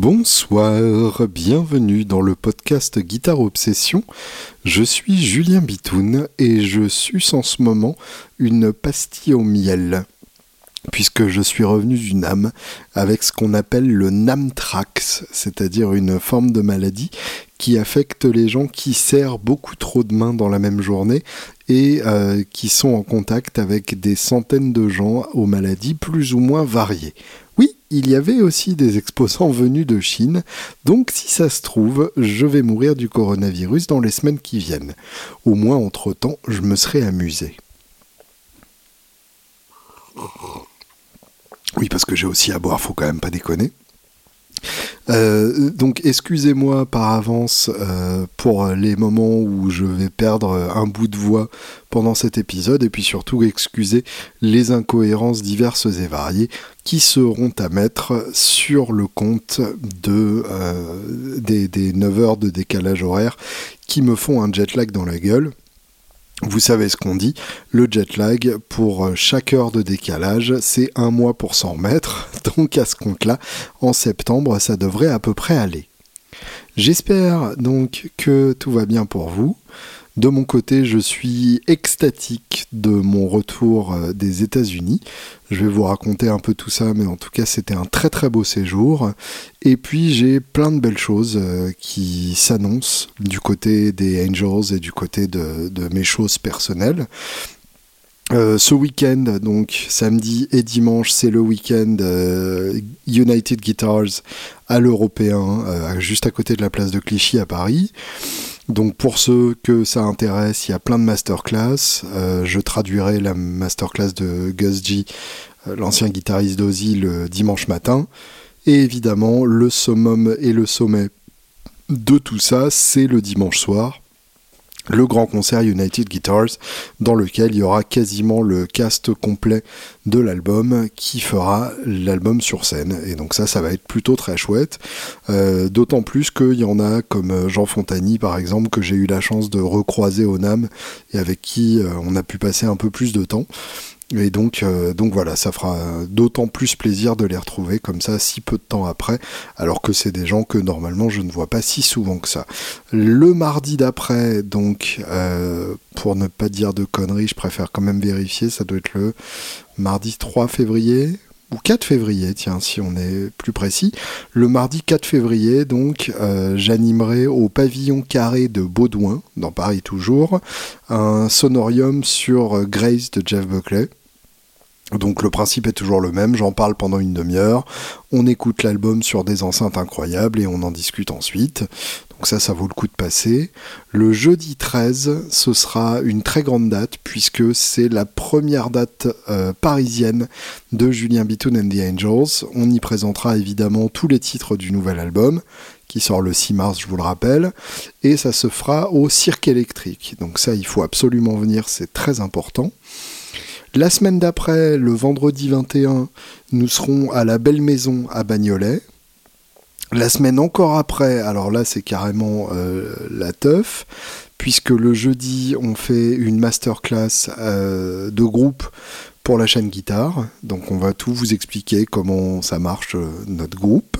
Bonsoir, bienvenue dans le podcast Guitare Obsession. Je suis Julien Bitoun et je suce en ce moment une pastille au miel puisque je suis revenu du NAM avec ce qu'on appelle le NAMTRAX, c'est-à-dire une forme de maladie qui affecte les gens qui serrent beaucoup trop de mains dans la même journée et euh, qui sont en contact avec des centaines de gens aux maladies plus ou moins variées. Il y avait aussi des exposants venus de Chine, donc si ça se trouve, je vais mourir du coronavirus dans les semaines qui viennent. Au moins, entre-temps, je me serai amusé. Oui, parce que j'ai aussi à boire, faut quand même pas déconner. Euh, donc excusez-moi par avance euh, pour les moments où je vais perdre un bout de voix pendant cet épisode et puis surtout excusez les incohérences diverses et variées qui seront à mettre sur le compte euh, des, des 9 heures de décalage horaire qui me font un jet lag dans la gueule. Vous savez ce qu'on dit, le jet lag pour chaque heure de décalage, c'est un mois pour 100 mètres, donc à ce compte-là, en septembre, ça devrait à peu près aller. J'espère donc que tout va bien pour vous. De mon côté, je suis extatique de mon retour euh, des États-Unis. Je vais vous raconter un peu tout ça, mais en tout cas, c'était un très très beau séjour. Et puis, j'ai plein de belles choses euh, qui s'annoncent du côté des Angels et du côté de, mes choses personnelles. Euh, ce week-end, donc samedi et dimanche, c'est le week-end United Guitars à l'Européen, juste à côté de la place de Clichy à Paris. Donc pour ceux que ça intéresse, il y a plein de masterclass. Euh, je traduirai la masterclass de Gus G, euh, l'ancien guitariste d'Ozzy, le dimanche matin. Et évidemment, le summum et le sommet de tout ça, c'est le dimanche soir le grand concert United Guitars, dans lequel il y aura quasiment le cast complet de l'album qui fera l'album sur scène. Et donc ça, ça va être plutôt très chouette. Euh, d'autant plus qu'il y en a comme Jean Fontani, par exemple, que j'ai eu la chance de recroiser au NAM et avec qui euh, on a pu passer un peu plus de temps. Et donc, euh, donc voilà, ça fera d'autant plus plaisir de les retrouver comme ça si peu de temps après, alors que c'est des gens que normalement je ne vois pas si souvent que ça. Le mardi d'après, donc, euh, pour ne pas dire de conneries, je préfère quand même vérifier, ça doit être le mardi 3 février, ou 4 février, tiens, si on est plus précis. Le mardi 4 février, donc, euh, j'animerai au pavillon carré de Baudouin, dans Paris toujours, un sonorium sur Grace de Jeff Buckley. Donc le principe est toujours le même, j'en parle pendant une demi-heure, on écoute l'album sur des enceintes incroyables et on en discute ensuite. Donc ça, ça vaut le coup de passer. Le jeudi 13, ce sera une très grande date puisque c'est la première date euh, parisienne de Julien Bitoun and the Angels. On y présentera évidemment tous les titres du nouvel album qui sort le 6 mars, je vous le rappelle, et ça se fera au Cirque électrique. Donc ça, il faut absolument venir, c'est très important. La semaine d'après, le vendredi 21, nous serons à la Belle Maison à Bagnolet. La semaine encore après, alors là c'est carrément euh, la teuf, puisque le jeudi on fait une masterclass euh, de groupe pour la chaîne guitare. Donc on va tout vous expliquer comment ça marche euh, notre groupe.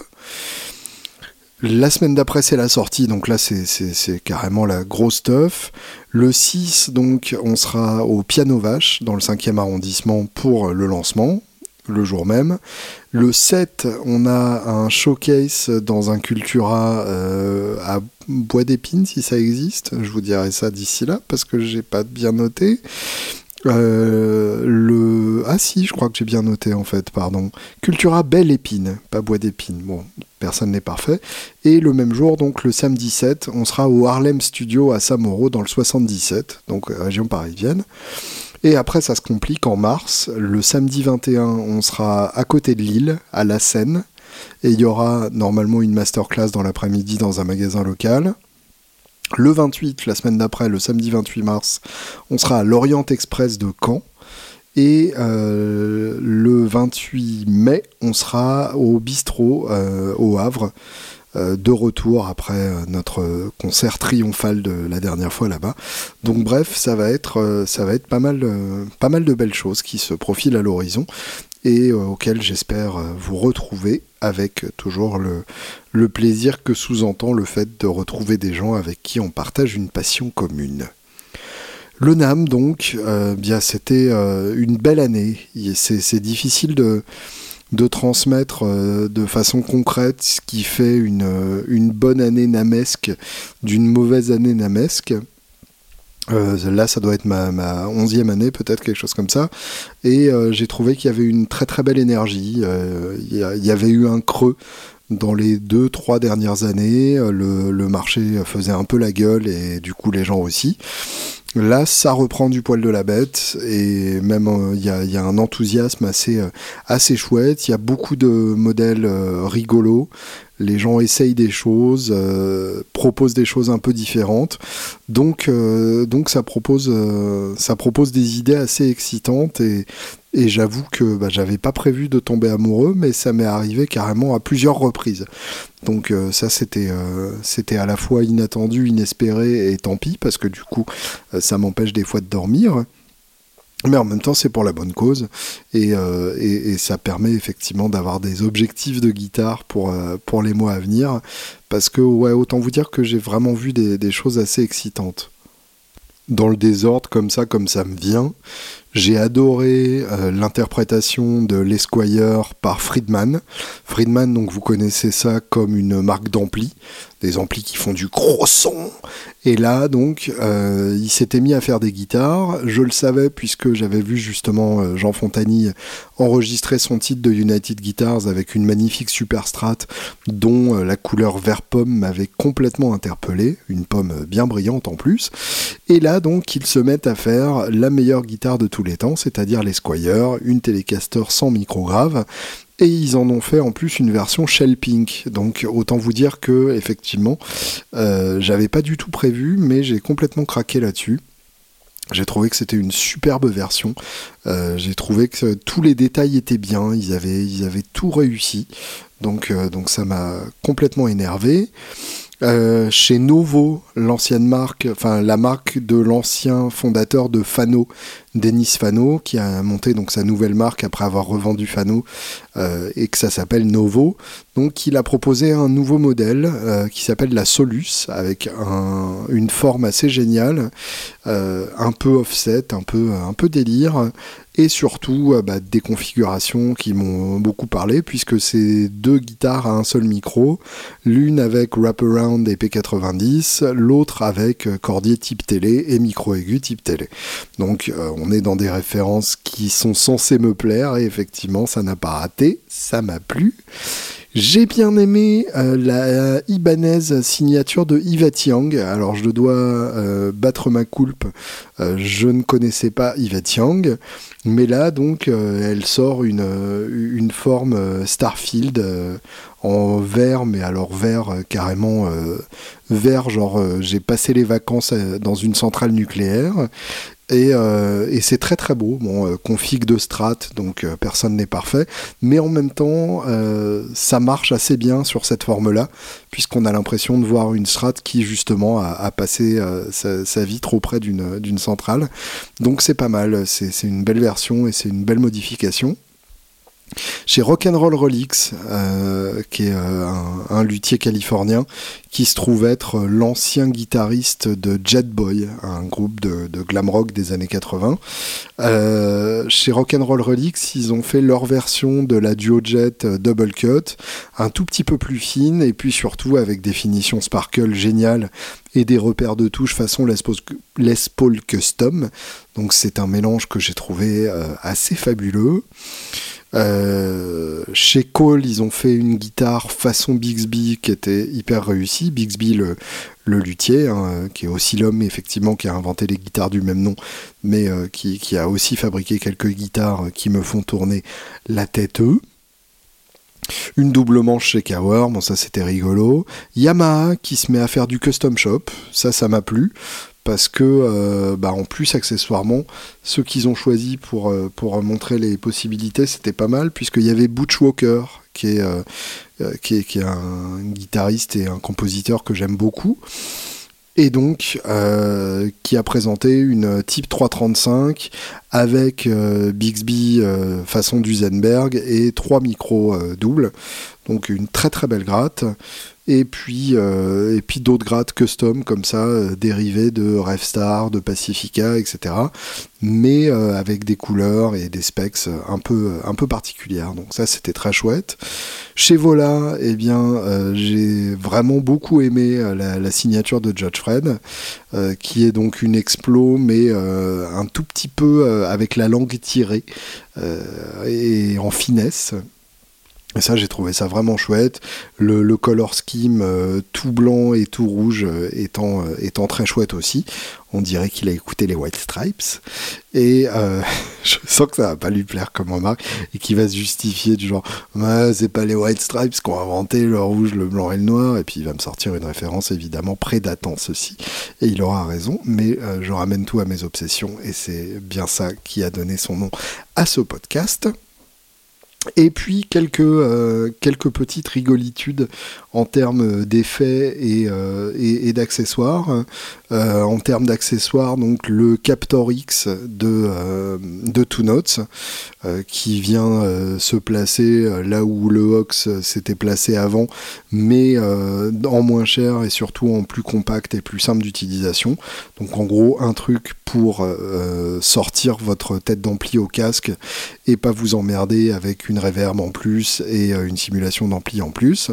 La semaine d'après, c'est la sortie, donc là, c'est carrément la grosse stuff. Le 6, donc, on sera au Piano Vache, dans le 5e arrondissement, pour le lancement, le jour même. Le 7, on a un showcase dans un Cultura euh, à Bois d'Épines, si ça existe. Je vous dirai ça d'ici là, parce que j'ai pas bien noté. Euh, le ah si, je crois que j'ai bien noté en fait, pardon. Cultura Belle Épine, pas Bois d'Épine. Bon, personne n'est parfait. Et le même jour, donc le samedi 7, on sera au Harlem Studio à Samoro dans le 77, donc euh, région parisienne. Et après, ça se complique en mars. Le samedi 21, on sera à côté de Lille, à La Seine. Et il y aura normalement une masterclass dans l'après-midi dans un magasin local. Le 28, la semaine d'après, le samedi 28 mars, on sera à l'Orient Express de Caen. Et euh, le 28 mai, on sera au bistrot euh, au Havre, euh, de retour après notre concert triomphal de la dernière fois là-bas. Donc bref, ça va être, pas mal de belles choses qui se profilent à l'horizon. Et auquel j'espère vous retrouver avec toujours le, plaisir que sous-entend le fait de retrouver des gens avec qui on partage une passion commune. Le NAM, donc, bien, c'était une belle année. C'est difficile de, transmettre euh, de façon concrète ce qui fait une, euh, une bonne année namesque d'une mauvaise année namesque. Euh, là, ça doit être ma, onzième année, peut-être quelque chose comme ça. Et j'ai trouvé qu'il y avait une très très belle énergie. Il y, avait eu un creux dans les deux, trois dernières années. Le, marché faisait un peu la gueule et du coup les gens aussi. Là, ça reprend du poil de la bête et même euh, il y, a, un enthousiasme assez, euh, assez chouette. Il y a beaucoup de modèles euh, rigolos les gens essayent des choses, proposent des choses un peu différentes. Donc, ça, propose, ça propose des idées assez excitantes et, et j'avoue que bah, j'avais pas prévu de tomber amoureux, mais ça m'est arrivé carrément à plusieurs reprises. Donc ça c'était c'était à la fois inattendu, inespéré et tant pis parce que du coup ça m'empêche des fois de dormir. Mais en même temps c'est pour la bonne cause. Et, euh, ça permet effectivement d'avoir des objectifs de guitare pour, euh, les mois à venir. Parce que ouais autant vous dire que j'ai vraiment vu des, choses assez excitantes. Dans le désordre comme ça comme ça me vient j'ai adoré euh, l'interprétation de l'Esquire par Friedman. Friedman, donc vous connaissez ça comme une marque d'ampli, des amplis qui font du gros son. Et là, donc, euh, il s'était mis à faire des guitares. Je le savais puisque j'avais vu justement euh, Jean Fontani enregistrer son titre de United Guitars avec une magnifique super strat dont la couleur vert pomme m'avait complètement interpellé, une pomme bien brillante en plus. Et là, donc, ils se mettent à faire la meilleure guitare de tous les temps, c'est-à-dire les Squire, une Telecaster sans micro grave, et ils en ont fait en plus une version Shell Pink. Donc autant vous dire que effectivement, euh, j'avais pas du tout prévu, mais j'ai complètement craqué là-dessus. J'ai trouvé que c'était une superbe version. Euh, j'ai trouvé que tous les détails étaient bien. Ils avaient, tout réussi. Donc, euh, donc ça m'a complètement énervé. Chez Novo, l'ancienne marque, enfin la marque de l'ancien fondateur de Fano, Denis Fano, qui a monté donc sa nouvelle marque après avoir revendu Fano euh, et que ça s'appelle Novo. Donc il a proposé un nouveau modèle euh, qui s'appelle la Solus avec une forme assez géniale, un peu offset, un peu un peu délire et surtout euh, bah, des configurations qui m'ont beaucoup parlé puisque c'est deux guitares à un seul micro, l'une avec wraparound et P90, l'autre avec euh, cordier type télé et micro aigu type télé. Donc euh, on est dans des références qui sont censées me plaire et effectivement ça n'a pas raté, ça m'a plu. J'ai bien aimé euh, la Ibanez signature de Yvette Yang. Alors je dois euh, battre ma coulpe. Euh, je ne connaissais pas Yvette Yang. Mais là, donc, elle sort une, une forme Starfield en vert, mais alors vert carrément vert, genre j'ai passé les vacances dans une centrale nucléaire. Euh, et, c'est très très beau. Bon, euh, config de strat, donc euh, personne n'est parfait. Mais en même temps, ça marche assez bien sur cette forme-là, puisqu'on a l'impression de voir une strat qui justement a, passé sa, sa, vie trop près d'une centrale. Donc c'est pas mal. C'est une belle version et c'est une belle modification. Chez Rock'n'Roll Relics, euh, qui est euh, un, luthier californien, qui se trouve être l'ancien guitariste de Jet Boy, un groupe de, glam rock des années 80. Euh, chez Rock'n'Roll Relics, ils ont fait leur version de la Duo Jet Double Cut, un tout petit peu plus fine, et puis surtout avec des finitions sparkle géniales et des repères de touche façon Les Paul Custom. Donc c'est un mélange que j'ai trouvé assez fabuleux. Euh, chez Cole, ils ont fait une guitare façon Bixby qui était hyper réussie. Bixby, le, luthier, hein, qui est aussi l'homme effectivement qui a inventé les guitares du même nom, mais euh, qui, qui, a aussi fabriqué quelques guitares qui me font tourner la tête eux. Une double manche chez Kawer, bon ça c'était rigolo. Yamaha qui se met à faire du custom shop, ça ça m'a plu parce que euh, bah, en plus accessoirement ceux qu'ils ont choisi pour, euh, pour montrer les possibilités c'était pas mal puisqu'il y avait Butch Walker qui est, euh, qui est, qui est un guitariste et un compositeur que j'aime beaucoup et donc qui a présenté une Type 335 avec Bixby façon Duesenberg et trois micros doubles. Donc une très très belle gratte et puis, euh, puis d'autres grades custom comme ça, euh, dérivés de Revstar, de Pacifica, etc. Mais euh, avec des couleurs et des specs un peu, un peu particulières. Donc ça, c'était très chouette. Chez Vola, eh bien, j'ai vraiment beaucoup aimé la, signature de Judge Fred, qui est donc une explo, mais un tout petit peu avec la langue tirée et en finesse. Et ça, j'ai trouvé ça vraiment chouette. Le, color scheme euh, tout blanc et tout rouge euh, étant, euh, étant très chouette aussi. On dirait qu'il a écouté les White Stripes. Et je sens que ça va pas lui plaire comme remarque et qu'il va se justifier du genre c'est pas les White Stripes qui ont inventé le rouge, le blanc et le noir. Et puis il va me sortir une référence évidemment prédatant ceci. Et il aura raison, mais je ramène tout à mes obsessions et c'est bien ça qui a donné son nom à ce podcast. Et puis quelques, euh, quelques petites rigolitudes en termes d'effets et, euh, et, d'accessoires. Euh, en termes d'accessoires, donc le Captor X de, de Two Notes, qui vient se placer là où le Hox s'était placé avant, mais en moins cher et surtout en plus compact et plus simple d'utilisation. Donc en gros, un truc pour sortir votre tête d'ampli au casque et pas vous emmerder avec une reverb en plus et une simulation d'ampli en plus.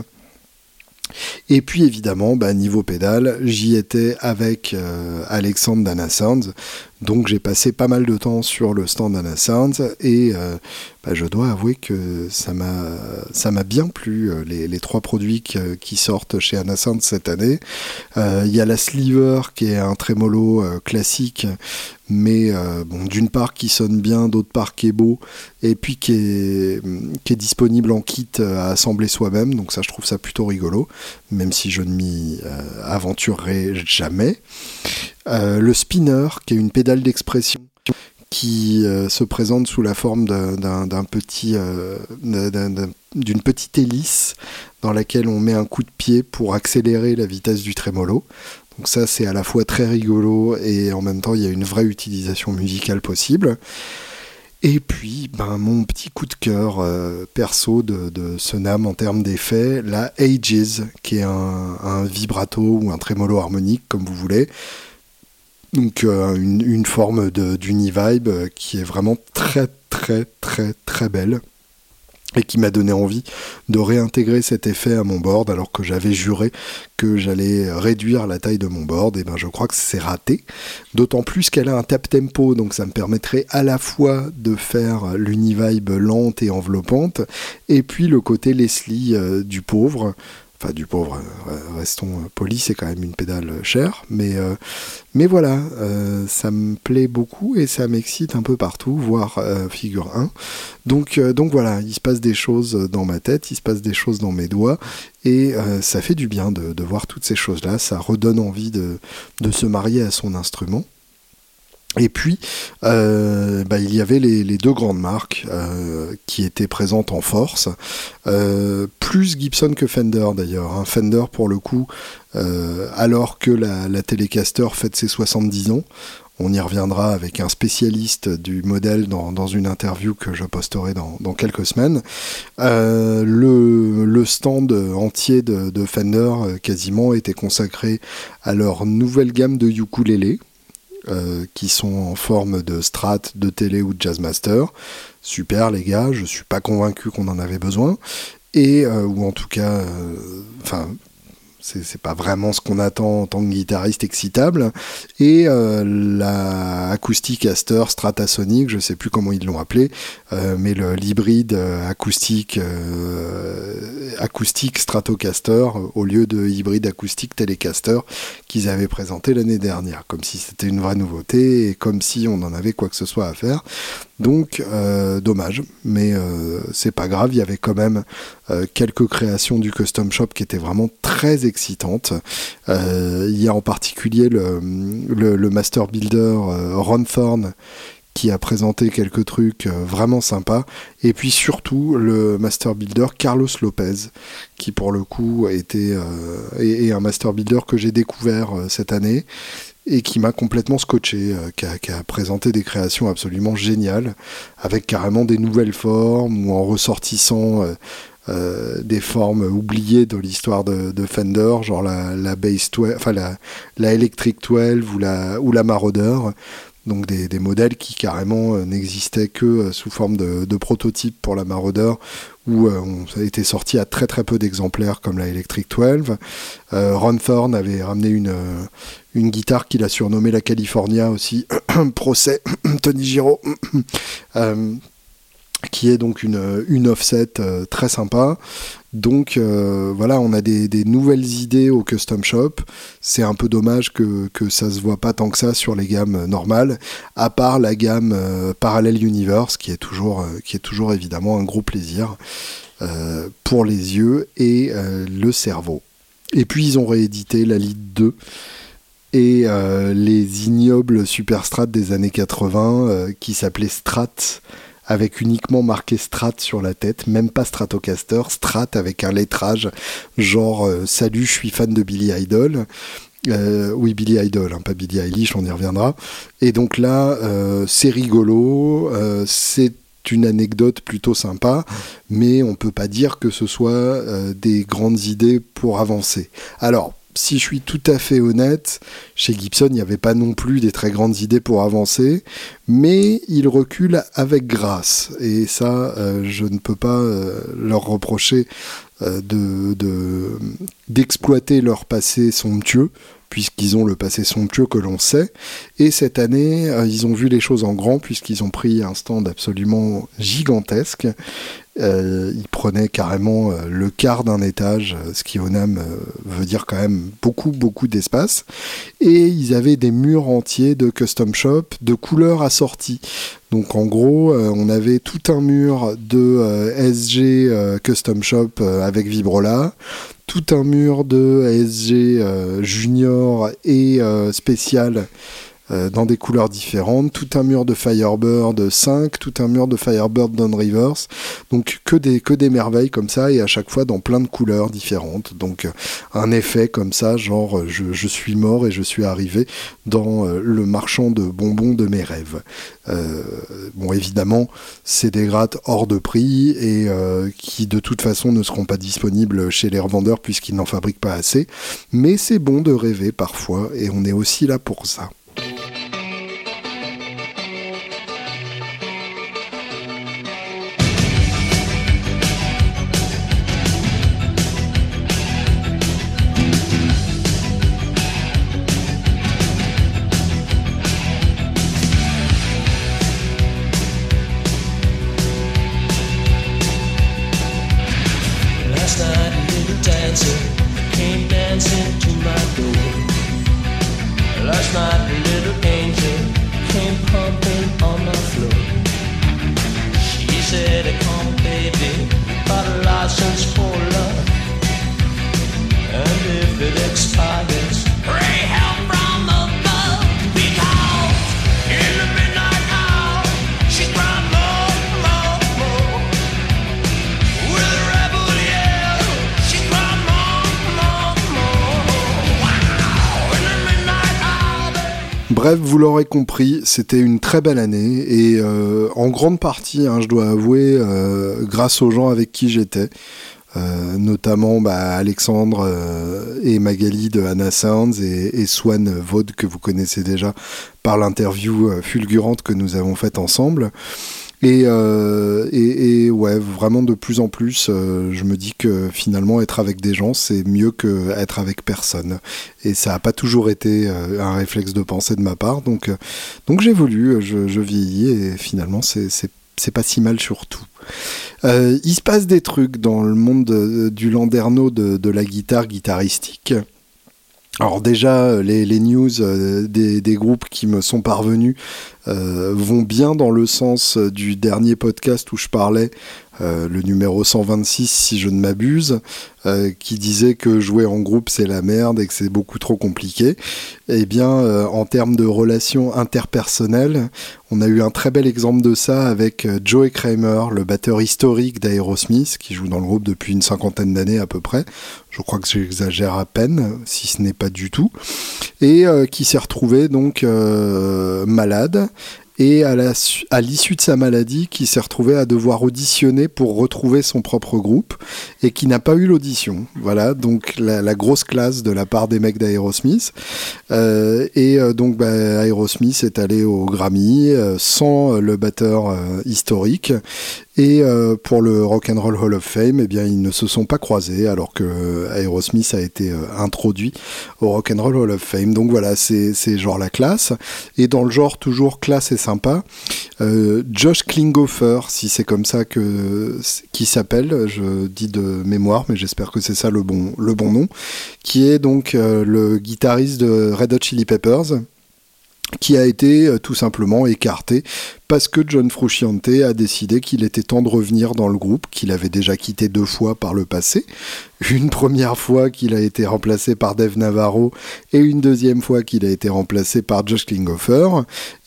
Et puis évidemment, bah, niveau pédale, j'y étais avec euh, Alexandre Dana Sounds, donc j'ai passé pas mal de temps sur le stand Dana Sounds et euh, bah, je dois avouer que ça m'a bien plu euh, les, trois produits qui, sortent chez Anna Sounds cette année. Il y a la Sliver qui est un trémolo classique mais euh, bon, d'une part qui sonne bien, d'autre part qui est beau, et puis qui est, qui est disponible en kit à assembler soi-même, donc ça je trouve ça plutôt rigolo, même si je ne m'y euh, aventurerai jamais. Euh, le spinner, qui est une pédale d'expression qui se présente sous la forme d'un petit d'une petite hélice dans laquelle on met un coup de pied pour accélérer la vitesse du trémolo. Donc ça, c'est à la fois très rigolo et en même temps, il y a une vraie utilisation musicale possible. Et puis, ben, mon petit coup de cœur euh, perso de, ce NAM en termes d'effet, la Ages, qui est un, vibrato ou un trémolo harmonique, comme vous voulez. Donc euh, une, forme d'univibe euh, qui est vraiment très très très très belle et qui m'a donné envie de réintégrer cet effet à mon board alors que j'avais juré que j'allais réduire la taille de mon board. Et ben je crois que c'est raté. D'autant plus qu'elle a un tap tempo donc ça me permettrait à la fois de faire l'univibe lente et enveloppante et puis le côté Leslie euh, du pauvre enfin du pauvre, euh, restons polis, c'est quand même une pédale chère, mais, euh, voilà, euh, ça me plaît beaucoup et ça m'excite un peu partout, voire figure 1. Donc, donc voilà, il se passe des choses dans ma tête, il se passe des choses dans mes doigts, et ça fait du bien de, voir toutes ces choses-là, ça redonne envie de se marier à son instrument. Et puis, euh, bah, il y avait les, deux grandes marques euh, qui étaient présentes en force, euh, plus Gibson que Fender d'ailleurs. Hein. Fender pour le coup, alors que la, la Telecaster fête ses 70 ans. On y reviendra avec un spécialiste du modèle dans, une interview que je posterai dans, quelques semaines. le, stand entier de, de Fender quasiment était consacré à leur nouvelle gamme de ukulélé euh, qui sont en forme de strat, de télé ou de jazzmaster. Super les gars, je suis pas convaincu qu'on en avait besoin. Et, euh, ou en tout cas, euh, enfin, c'est pas vraiment ce qu'on attend en tant que guitariste excitable. Et euh, la acoustique Stratasonic, je sais plus comment ils l'ont appelé, euh, mais l'hybride euh, acoustique acoustique Stratocaster au lieu de hybride acoustique Telecaster qu'ils avaient présenté l'année dernière, comme si c'était une vraie nouveauté et comme si on en avait quoi que ce soit à faire. Donc, euh, dommage, mais euh, c'est pas grave. Il y avait quand même euh, quelques créations du custom shop qui étaient vraiment très excitantes. il y a en particulier le, le, master builder Ron Thorne qui a présenté quelques trucs vraiment sympas. Et puis surtout le master builder Carlos Lopez, qui pour le coup a été est, un master builder que j'ai découvert cette année et qui m'a complètement scotché, euh, qui, a, présenté des créations absolument géniales, avec carrément des nouvelles formes, ou en ressortissant euh, euh, des formes oubliées de l'histoire de, Fender, genre la, la Base 12, enfin la, Electric 12 ou la, Marauder. Donc des, modèles qui carrément n'existaient que sous forme de, de pour la Marauder où ça a été sorti à très très peu d'exemplaires comme la Electric 12. Ron Thorne avait ramené une, une guitare qu'il a surnommée la California aussi, procès Tony Giraud, euh, qui est donc une, offset euh, très sympa. Donc euh, voilà, on a des, nouvelles idées au custom shop. C'est un peu dommage que, que ça se voit pas tant que ça sur les gammes normales, à part la gamme Parallel Universe, qui est toujours, évidemment un gros plaisir pour les yeux et le cerveau. Et puis ils ont réédité la Lite 2 et euh, les ignobles Superstrat des années 80 euh, qui s'appelaient Strat avec uniquement marqué Strat sur la tête, même pas Stratocaster, Strat avec un lettrage genre euh, Salut, je suis fan de Billy Idol. oui, Billy Idol, hein, pas Billy Eilish, on y reviendra. Et donc là, c'est rigolo, c'est une anecdote plutôt sympa, mais on peut pas dire que ce soit des grandes idées pour avancer. Alors, si je suis tout à fait honnête, chez Gibson, il n'y avait pas non plus des très grandes idées pour avancer, mais ils reculent avec grâce. Et ça, euh, je ne peux pas euh, leur reprocher euh, d'exploiter leur passé somptueux, puisqu'ils ont le passé somptueux que l'on sait. Et cette année, ils ont vu les choses en grand, puisqu'ils ont pris un stand absolument gigantesque euh, il prenait carrément euh, le quart d'un étage, euh, ce qui au NAM veut dire quand même beaucoup, beaucoup d'espace. Et ils avaient des murs entiers de custom shop, de couleurs assorties. Donc en gros, on avait tout un mur de SG Custom Shop avec Vibrola, tout un mur de SG Junior et spécial. euh, dans des couleurs différentes, tout un mur de Firebird 5, tout un mur de Firebird Down Rivers, donc que des, que des merveilles comme ça, et à chaque fois dans plein de couleurs différentes, donc euh, un effet comme ça, genre euh, je, je suis mort et je suis arrivé dans le marchand de bonbons de mes rêves. bon, évidemment, c'est des grattes hors de prix et qui de toute façon ne seront pas disponibles chez les revendeurs puisqu'ils n'en fabriquent pas assez, mais c'est bon de rêver parfois et on est aussi là pour ça. thank you. Compris, c'était une très belle année et euh, en grande partie, hein, je dois avouer, euh, grâce aux gens avec qui j'étais. Euh, notamment bah, Alexandre et Magali de Anna Sounds et, et Swan Vaud que vous connaissez déjà par l'interview fulgurante que nous avons faite ensemble. Euh, et, ouais, vraiment de plus en plus, euh, je me dis que finalement être avec des gens, c'est mieux que être avec personne. Et ça n'a pas toujours été euh, un réflexe de pensée de ma part. Donc, donc j'évolue, je, vieillis et finalement c'est c'est pas si mal surtout. il se passe des trucs dans le monde du landerneau de, de, la guitare guitaristique. Alors déjà, les, les news des, des, groupes qui me sont parvenus euh, vont bien dans le sens du dernier podcast où je parlais le numéro 126 si je ne m'abuse, qui disait que jouer en groupe c'est la merde et que c'est beaucoup trop compliqué. Eh bien, en termes de relations interpersonnelles, on a eu un très bel exemple de ça avec Joey Kramer, le batteur historique d'Aerosmith, qui joue dans le groupe depuis une cinquantaine d'années à peu près. Je crois que j'exagère à peine, si ce n'est pas du tout. Et qui s'est retrouvé donc malade et à l'issue de sa maladie qui s'est retrouvé à devoir auditionner pour retrouver son propre groupe et qui n'a pas eu l'audition. Voilà, donc la, grosse classe de la part des mecs d'Aerosmith. Euh, et euh, donc bah, Aerosmith est allé au Grammy euh, sans le batteur historique et pour le Rock and Roll Hall of Fame, eh bien, ils ne se sont pas croisés alors que Aerosmith a été introduit au Rock and Roll Hall of Fame. Donc voilà, c'est genre la classe. Et dans le genre toujours classe et euh, Josh Klinghoffer, si c'est comme ça que qui s'appelle, je dis de mémoire, mais j'espère que c'est ça le bon le bon nom, qui est donc le guitariste de Red Hot Chili Peppers qui a été tout simplement écarté parce que John Frusciante a décidé qu'il était temps de revenir dans le groupe, qu'il avait déjà quitté deux fois par le passé. Une première fois qu'il a été remplacé par Dave Navarro et une deuxième fois qu'il a été remplacé par Josh Klinghoffer.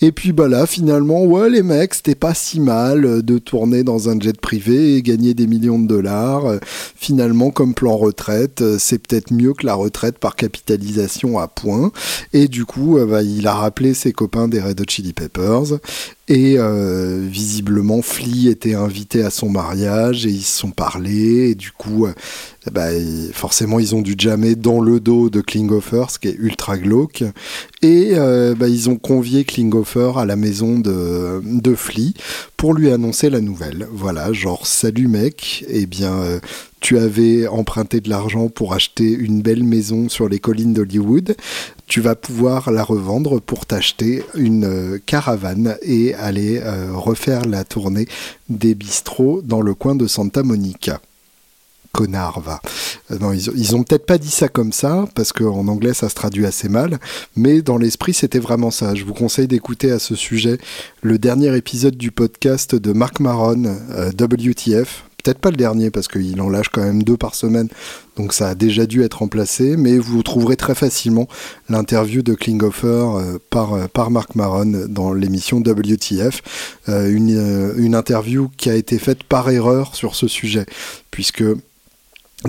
Et puis bah là, finalement, ouais, les mecs, c'était pas si mal de tourner dans un jet privé et gagner des millions de dollars. Finalement, comme plan retraite, c'est peut-être mieux que la retraite par capitalisation à point. Et du coup, bah, il a rappelé ses copains des Red Hot Chili Peppers et euh, visiblement, Flea était invité à son mariage et ils se sont parlé. Et du coup, euh, bah, forcément, ils ont dû jammer dans le dos de Klinghoffer, ce qui est ultra glauque. Et euh, bah, ils ont convié Klinghoffer à la maison de, de Flea pour lui annoncer la nouvelle. Voilà, genre, salut mec, eh bien, tu avais emprunté de l'argent pour acheter une belle maison sur les collines d'Hollywood, tu vas pouvoir la revendre pour t'acheter une euh, caravane et aller euh, refaire la tournée des bistrots dans le coin de Santa Monica connard va. Euh, non, ils, ils ont peut-être pas dit ça comme ça, parce qu'en anglais ça se traduit assez mal, mais dans l'esprit c'était vraiment ça. Je vous conseille d'écouter à ce sujet le dernier épisode du podcast de Mark Maron, WTF, peut-être pas le dernier parce qu'il en lâche quand même deux par semaine, donc ça a déjà dû être remplacé, mais vous trouverez très facilement l'interview de Klinghoffer euh, par, euh, par Mark Maron dans l'émission WTF, euh, une, une interview qui a été faite par erreur sur ce sujet, puisque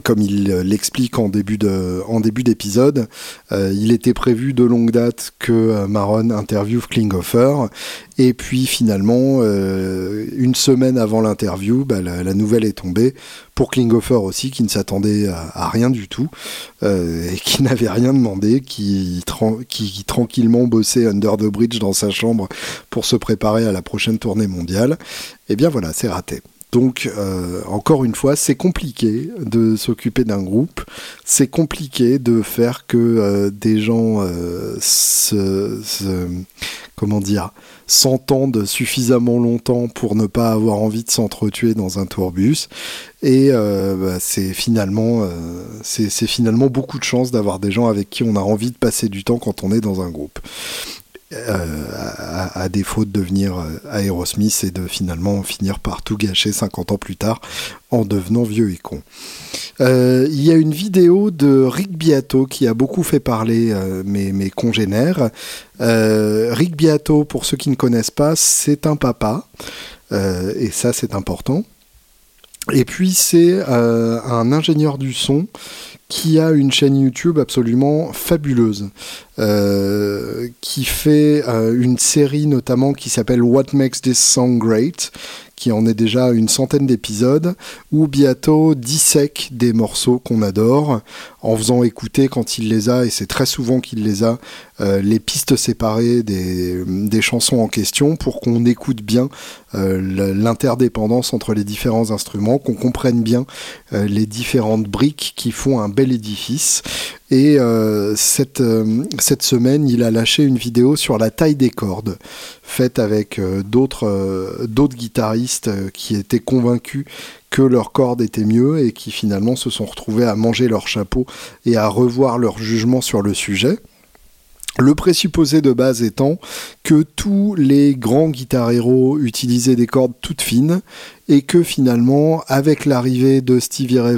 comme il euh, l'explique en début d'épisode, euh, il était prévu de longue date que euh, Maron interviewe Klinghoffer, et puis finalement, une semaine avant l'interview, bah, la, nouvelle est tombée pour Klinghoffer aussi, qui ne s'attendait à, rien du tout et qui n'avait rien demandé, qui, qui, tranquillement bossait under the bridge dans sa chambre pour se préparer à la prochaine tournée mondiale. Et eh bien voilà, c'est raté. Donc, euh, encore une fois, c'est compliqué de s'occuper d'un groupe, c'est compliqué de faire que euh, des gens euh, se, comment dire, s'entendent suffisamment longtemps pour ne pas avoir envie de s'entretuer dans un tourbus. Et bah, c'est finalement, c'est finalement beaucoup de chance d'avoir des gens avec qui on a envie de passer du temps quand on est dans un groupe. Euh, à, défaut de devenir euh, Aerosmith et de finalement finir par tout gâcher 50 ans plus tard en devenant vieux et con. Euh, il y a une vidéo de Rick Beato qui a beaucoup fait parler mes, mes, congénères. Rick Beato, pour ceux qui ne connaissent pas, c'est un papa, et ça c'est important. Et puis c'est un ingénieur du son qui a une chaîne YouTube absolument fabuleuse, euh, qui fait euh, une série notamment qui s'appelle What Makes This Song Great, qui en est déjà une centaine d'épisodes, où Biato dissèque des morceaux qu'on adore, en faisant écouter quand il les a, et c'est très souvent qu'il les a, euh, les pistes séparées des, des, chansons en question, pour qu'on écoute bien l'interdépendance entre les différents instruments, qu'on comprenne bien les différentes briques qui font un bel édifice. Et cette, cette semaine, il a lâché une vidéo sur la taille des cordes, faite avec d'autres d'autres guitaristes qui étaient convaincus que leurs cordes étaient mieux et qui finalement se sont retrouvés à manger leur chapeau et à revoir leur jugement sur le sujet. Le présupposé de base étant que tous les grands guitar héros utilisaient des cordes toutes fines et que finalement, avec l'arrivée de Stevie Ray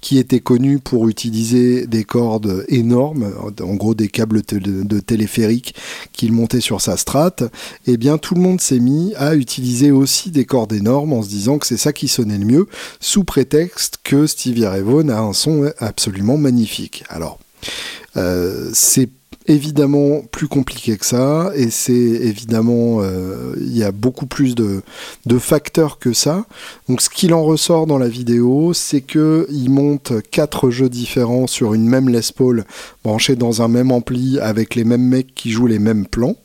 qui était connu pour utiliser des cordes énormes, en gros des câbles de téléphérique qu'il montait sur sa strat, eh bien tout le monde s'est mis à utiliser aussi des cordes énormes en se disant que c'est ça qui sonnait le mieux, sous prétexte que Stevie Ray a un son absolument magnifique. Alors, euh, c'est évidemment plus compliqué que ça et c'est évidemment euh, il y a beaucoup plus de, facteurs que ça donc ce qu'il en ressort dans la vidéo c'est que il monte quatre jeux différents sur une même Les Paul branchés dans un même ampli avec les mêmes mecs qui jouent les mêmes plans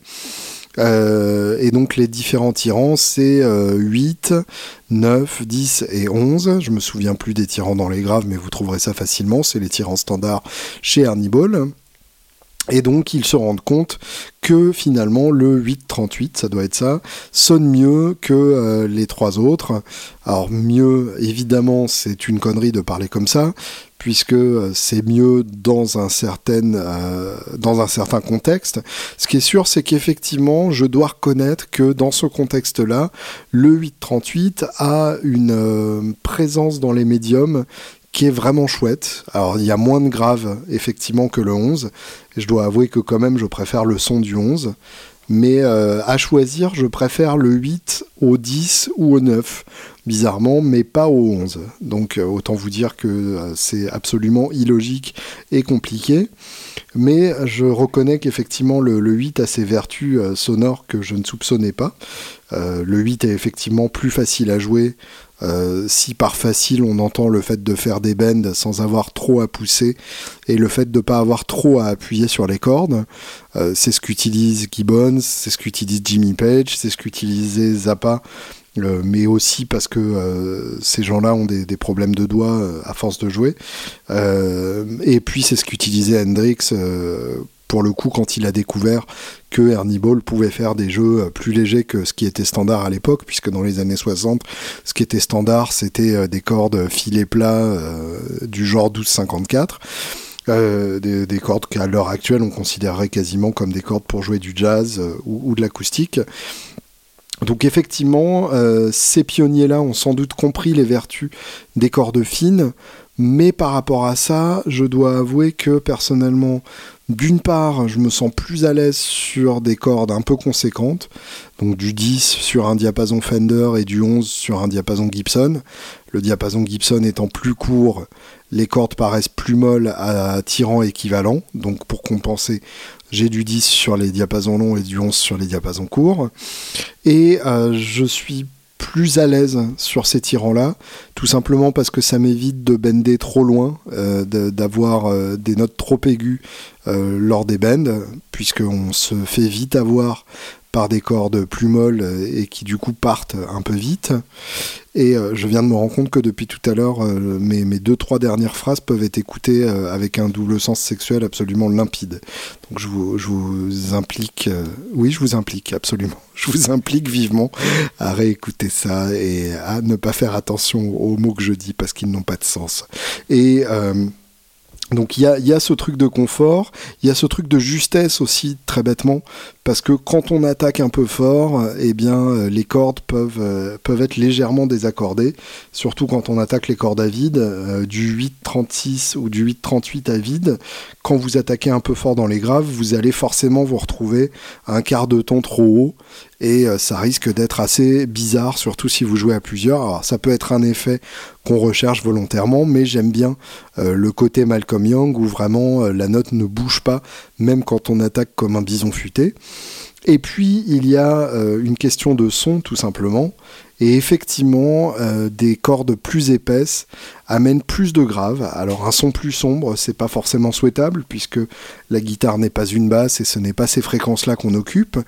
euh, et donc les différents tyrans, c'est 8, 9, 10 et 11. Je me souviens plus des tyrans dans les graves, mais vous trouverez ça facilement. C'est les tyrans standards chez Ball. Et donc ils se rendent compte que finalement le 838, ça doit être ça, sonne mieux que euh, les trois autres. Alors mieux, évidemment, c'est une connerie de parler comme ça, puisque euh, c'est mieux dans un, certain, euh, dans un certain contexte. Ce qui est sûr, c'est qu'effectivement, je dois reconnaître que dans ce contexte-là, le 838 a une présence dans les médiums qui est vraiment chouette. Alors il y a moins de graves effectivement que le 11, et je dois avouer que quand même je préfère le son du 11, mais euh, à choisir je préfère le 8 au 10 ou au 9, bizarrement, mais pas au 11. Donc euh, autant vous dire que euh, c'est absolument illogique et compliqué. Mais je reconnais qu'effectivement le, 8 a ses vertus sonores que je ne soupçonnais pas. le 8 est effectivement plus facile à jouer euh, si par facile on entend le fait de faire des bends sans avoir trop à pousser et le fait de ne pas avoir trop à appuyer sur les cordes, euh, c'est ce qu'utilise Gibbons, c'est ce qu'utilise Jimmy Page, c'est ce qu'utilisait Zappa, euh, mais aussi parce que ces gens-là ont des, des, problèmes de doigts à force de jouer. et puis c'est ce qu'utilisait Hendrix pour le coup quand il a découvert que Ernie Ball pouvait faire des jeux euh, plus légers que ce qui était standard à l'époque, puisque dans les années 60, ce qui était standard, c'était euh, des cordes filets plats euh, du genre 1254. Euh, des, cordes qu'à l'heure actuelle on considérerait quasiment comme des cordes pour jouer du jazz ou, de l'acoustique. Donc effectivement, ces pionniers-là ont sans doute compris les vertus des cordes fines, mais par rapport à ça, je dois avouer que personnellement, d'une part, je me sens plus à l'aise sur des cordes un peu conséquentes, donc du 10 sur un diapason Fender et du 11 sur un diapason Gibson. Le diapason Gibson étant plus court, les cordes paraissent plus molles à tirant équivalent, donc pour compenser, j'ai du 10 sur les diapasons longs et du 11 sur les diapasons courts. Et euh, je suis plus à l'aise sur ces tirants-là, tout simplement parce que ça m'évite de bender trop loin, euh, d'avoir euh, des notes trop aiguës euh, lors des bends, puisqu'on se fait vite avoir par des cordes plus molles et qui du coup partent un peu vite. Et euh, je viens de me rendre compte que depuis tout à l'heure, euh, mes, mes, deux, trois dernières phrases peuvent être écoutées euh, avec un double sens sexuel absolument limpide. Donc je vous, je vous implique, oui, je vous implique absolument. Je vous implique vivement à réécouter ça et à ne pas faire attention aux mots que je dis parce qu'ils n'ont pas de sens. Et donc il y a, y a, ce truc de confort, il y a ce truc de justesse aussi, très bêtement, parce que quand on attaque un peu fort, eh bien euh, les cordes peuvent, euh, peuvent être légèrement désaccordées, surtout quand on attaque les cordes à vide, euh, du 8-36 ou du 8-38 à vide, quand vous attaquez un peu fort dans les graves, vous allez forcément vous retrouver un quart de ton trop haut, et ça risque d'être assez bizarre, surtout si vous jouez à plusieurs. Alors ça peut être un effet qu'on recherche volontairement, mais j'aime bien le côté Malcolm Young où vraiment la note ne bouge pas, même quand on attaque comme un bison futé. Et puis, il y a euh, une question de son, tout simplement. Et effectivement, euh, des cordes plus épaisses amènent plus de graves. Alors, un son plus sombre, c'est pas forcément souhaitable, puisque la guitare n'est pas une basse et ce n'est pas ces fréquences-là qu'on occupe.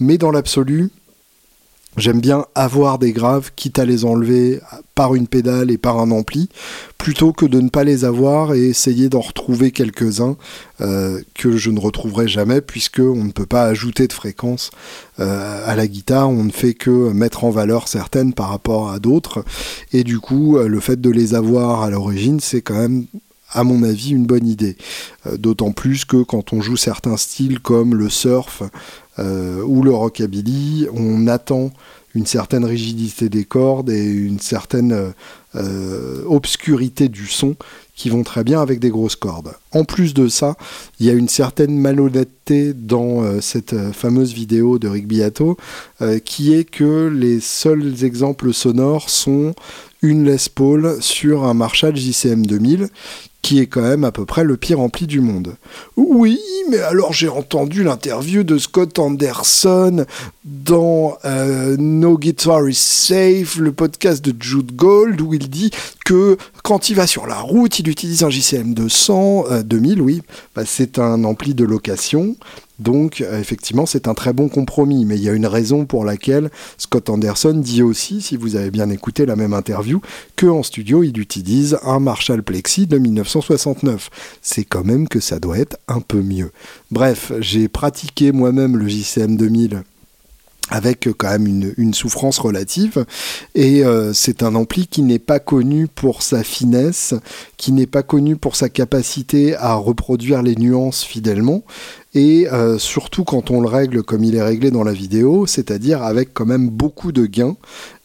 Mais dans l'absolu, J'aime bien avoir des graves, quitte à les enlever par une pédale et par un ampli, plutôt que de ne pas les avoir et essayer d'en retrouver quelques-uns euh, que je ne retrouverai jamais, puisque on ne peut pas ajouter de fréquence euh, à la guitare, on ne fait que mettre en valeur certaines par rapport à d'autres, et du coup, euh, le fait de les avoir à l'origine, c'est quand même à mon avis, une bonne idée. D'autant plus que quand on joue certains styles comme le surf ou le rockabilly, on attend une certaine rigidité des cordes et une certaine obscurité du son qui vont très bien avec des grosses cordes. En plus de ça, il y a une certaine malhonnêteté dans euh, cette euh, fameuse vidéo de Rick Beato, euh, qui est que les seuls exemples sonores sont une Les Paul sur un Marshall JCM 2000, qui est quand même à peu près le pire ampli du monde. Oui, mais alors j'ai entendu l'interview de Scott Anderson dans euh, No Guitar is Safe, le podcast de Jude Gold, où il dit que quand il va sur la route, il utilise un JCM 200, 2000, oui, bah, c'est un ampli de location, donc euh, effectivement, c'est un très bon compromis, mais il y a une raison pour laquelle Scott Anderson dit aussi, si vous avez bien écouté la même interview, qu'en studio, il utilise un Marshall Plexi de 1969. C'est quand même que ça doit être un peu mieux. Bref, j'ai pratiqué moi-même le JCM 2000 avec quand même une, souffrance relative. Et euh, c'est un ampli qui n'est pas connu pour sa finesse, qui n'est pas connu pour sa capacité à reproduire les nuances fidèlement et euh, surtout quand on le règle comme il est réglé dans la vidéo, c'est-à-dire avec quand même beaucoup de gains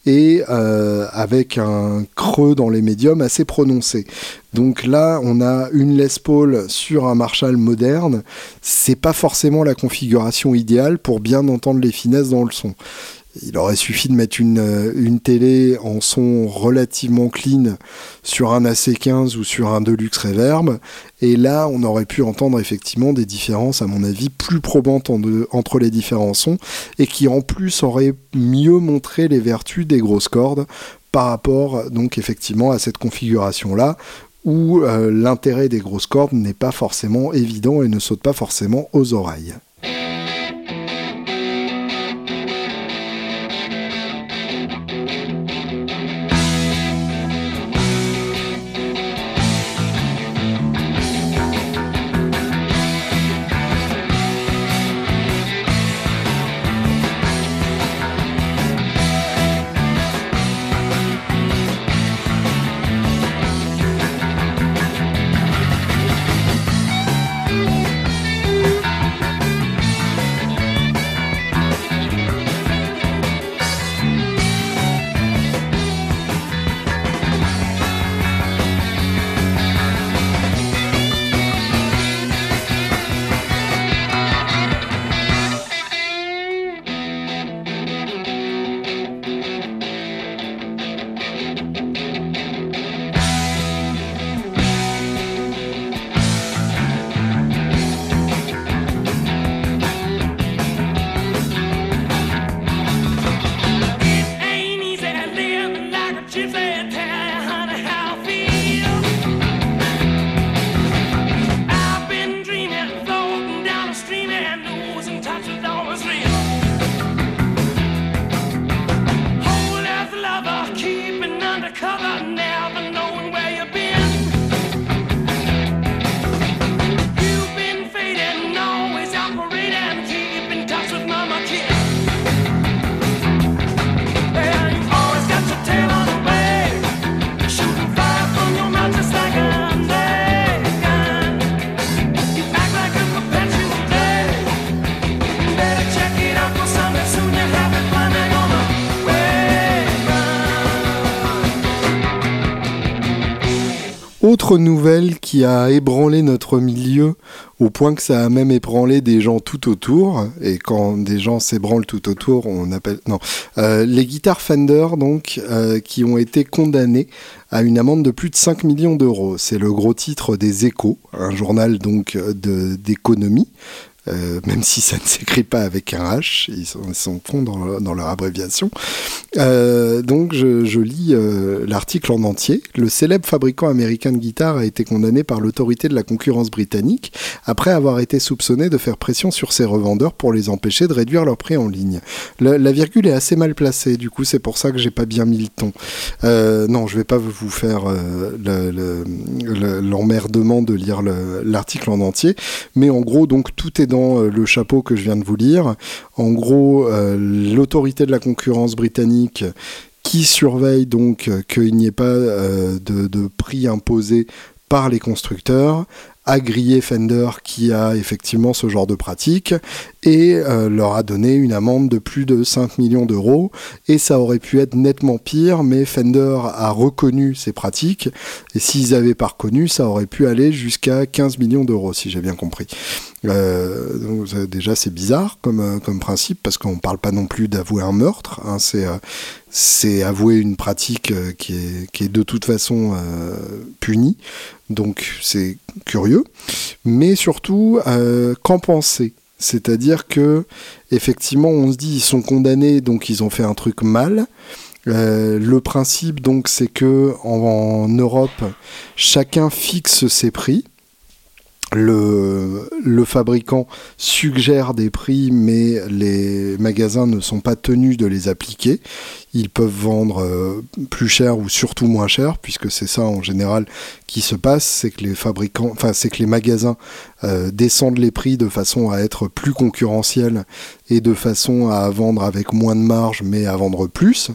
et euh, avec un creux dans les médiums assez prononcé. Donc là, on a une Les Paul sur un Marshall moderne. C'est pas forcément la configuration idéale pour bien entendre les finesses dans le son. Il aurait suffi de mettre une, euh, une, télé en son relativement clean sur un AC15 ou sur un Deluxe Reverb. Et là, on aurait pu entendre effectivement des différences, à mon avis, plus probantes entre les différents sons et qui en plus auraient mieux montré les vertus des grosses cordes par rapport donc effectivement à cette configuration-là où euh, l'intérêt des grosses cordes n'est pas forcément évident et ne saute pas forcément aux oreilles. Nouvelle qui a ébranlé notre milieu au point que ça a même ébranlé des gens tout autour. Et quand des gens s'ébranlent tout autour, on appelle non euh, les guitares Fender donc euh, qui ont été condamnées à une amende de plus de 5 millions d'euros. C'est le gros titre des Échos, un journal donc d'économie. Euh, même si ça ne s'écrit pas avec un H, ils sont, ils cons dans, leur abréviation. Euh, donc je, lis euh, l'article en entier. Le célèbre fabricant américain de guitare a été condamné par l'autorité de la concurrence britannique après avoir été soupçonné de faire pression sur ses revendeurs pour les empêcher de réduire leur prix en ligne. La, virgule est assez mal placée, du coup c'est pour ça que j'ai pas bien mis le ton. non, je vais pas vous faire l'emmerdement de lire l'article en entier, mais en gros donc tout est dans euh, le chapeau que je viens de vous lire. En gros, euh, l'autorité de la concurrence britannique qui surveille donc euh, qu'il n'y ait pas de, prix imposé par les constructeurs a grillé Fender qui a effectivement ce genre de pratique et leur a donné une amende de plus de 5 millions d'euros et ça aurait pu être nettement pire mais Fender a reconnu ces pratiques et s'ils avaient pas reconnu ça aurait pu aller jusqu'à 15 millions d'euros si j'ai bien compris. Euh, donc, déjà c'est bizarre comme, euh, comme principe parce qu'on parle pas non plus d'avouer un meurtre, hein, c'est c'est avouer une pratique qui est, qui est de toute façon punie. Donc c'est curieux. Mais surtout, euh, qu'en penser? C'est-à-dire que effectivement, on se dit ils sont condamnés, donc ils ont fait un truc mal. Euh, le principe donc c'est que en, Europe, chacun fixe ses prix. Le, fabricant suggère des prix, mais les magasins ne sont pas tenus de les appliquer ils peuvent vendre euh, plus cher ou surtout moins cher, puisque c'est ça en général qui se passe, c'est que les fabricants, enfin c'est que les magasins euh, descendent les prix de façon à être plus concurrentiels et de façon à vendre avec moins de marge mais à vendre plus.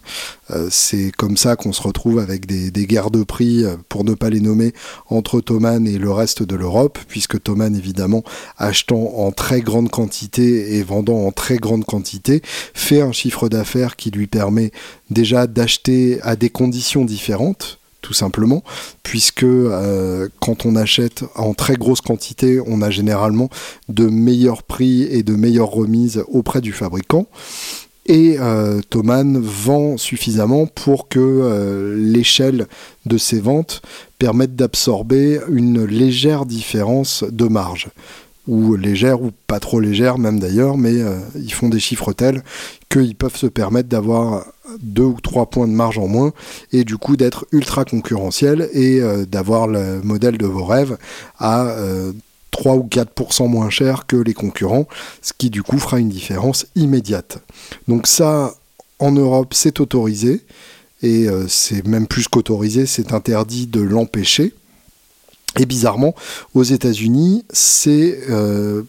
Euh, c'est comme ça qu'on se retrouve avec des, des, guerres de prix, pour ne pas les nommer, entre Thomann et le reste de l'Europe, puisque Thomann évidemment achetant en très grande quantité et vendant en très grande quantité fait un chiffre d'affaires qui lui permet déjà d'acheter à des conditions différentes tout simplement, puisque euh, quand on achète en très grosse quantité, on a généralement de meilleurs prix et de meilleures remises auprès du fabricant. Et euh, Thomann vend suffisamment pour que euh, l'échelle de ses ventes permette d'absorber une légère différence de marge ou légère ou pas trop légère même d'ailleurs, mais euh, ils font des chiffres tels qu'ils peuvent se permettre d'avoir deux ou trois points de marge en moins et du coup d'être ultra concurrentiel et euh, d'avoir le modèle de vos rêves à 3 euh, ou 4% moins cher que les concurrents, ce qui du coup fera une différence immédiate. Donc ça, en Europe, c'est autorisé et c'est même plus qu'autorisé, c'est interdit de l'empêcher. Et bizarrement, aux États-Unis, c'est euh,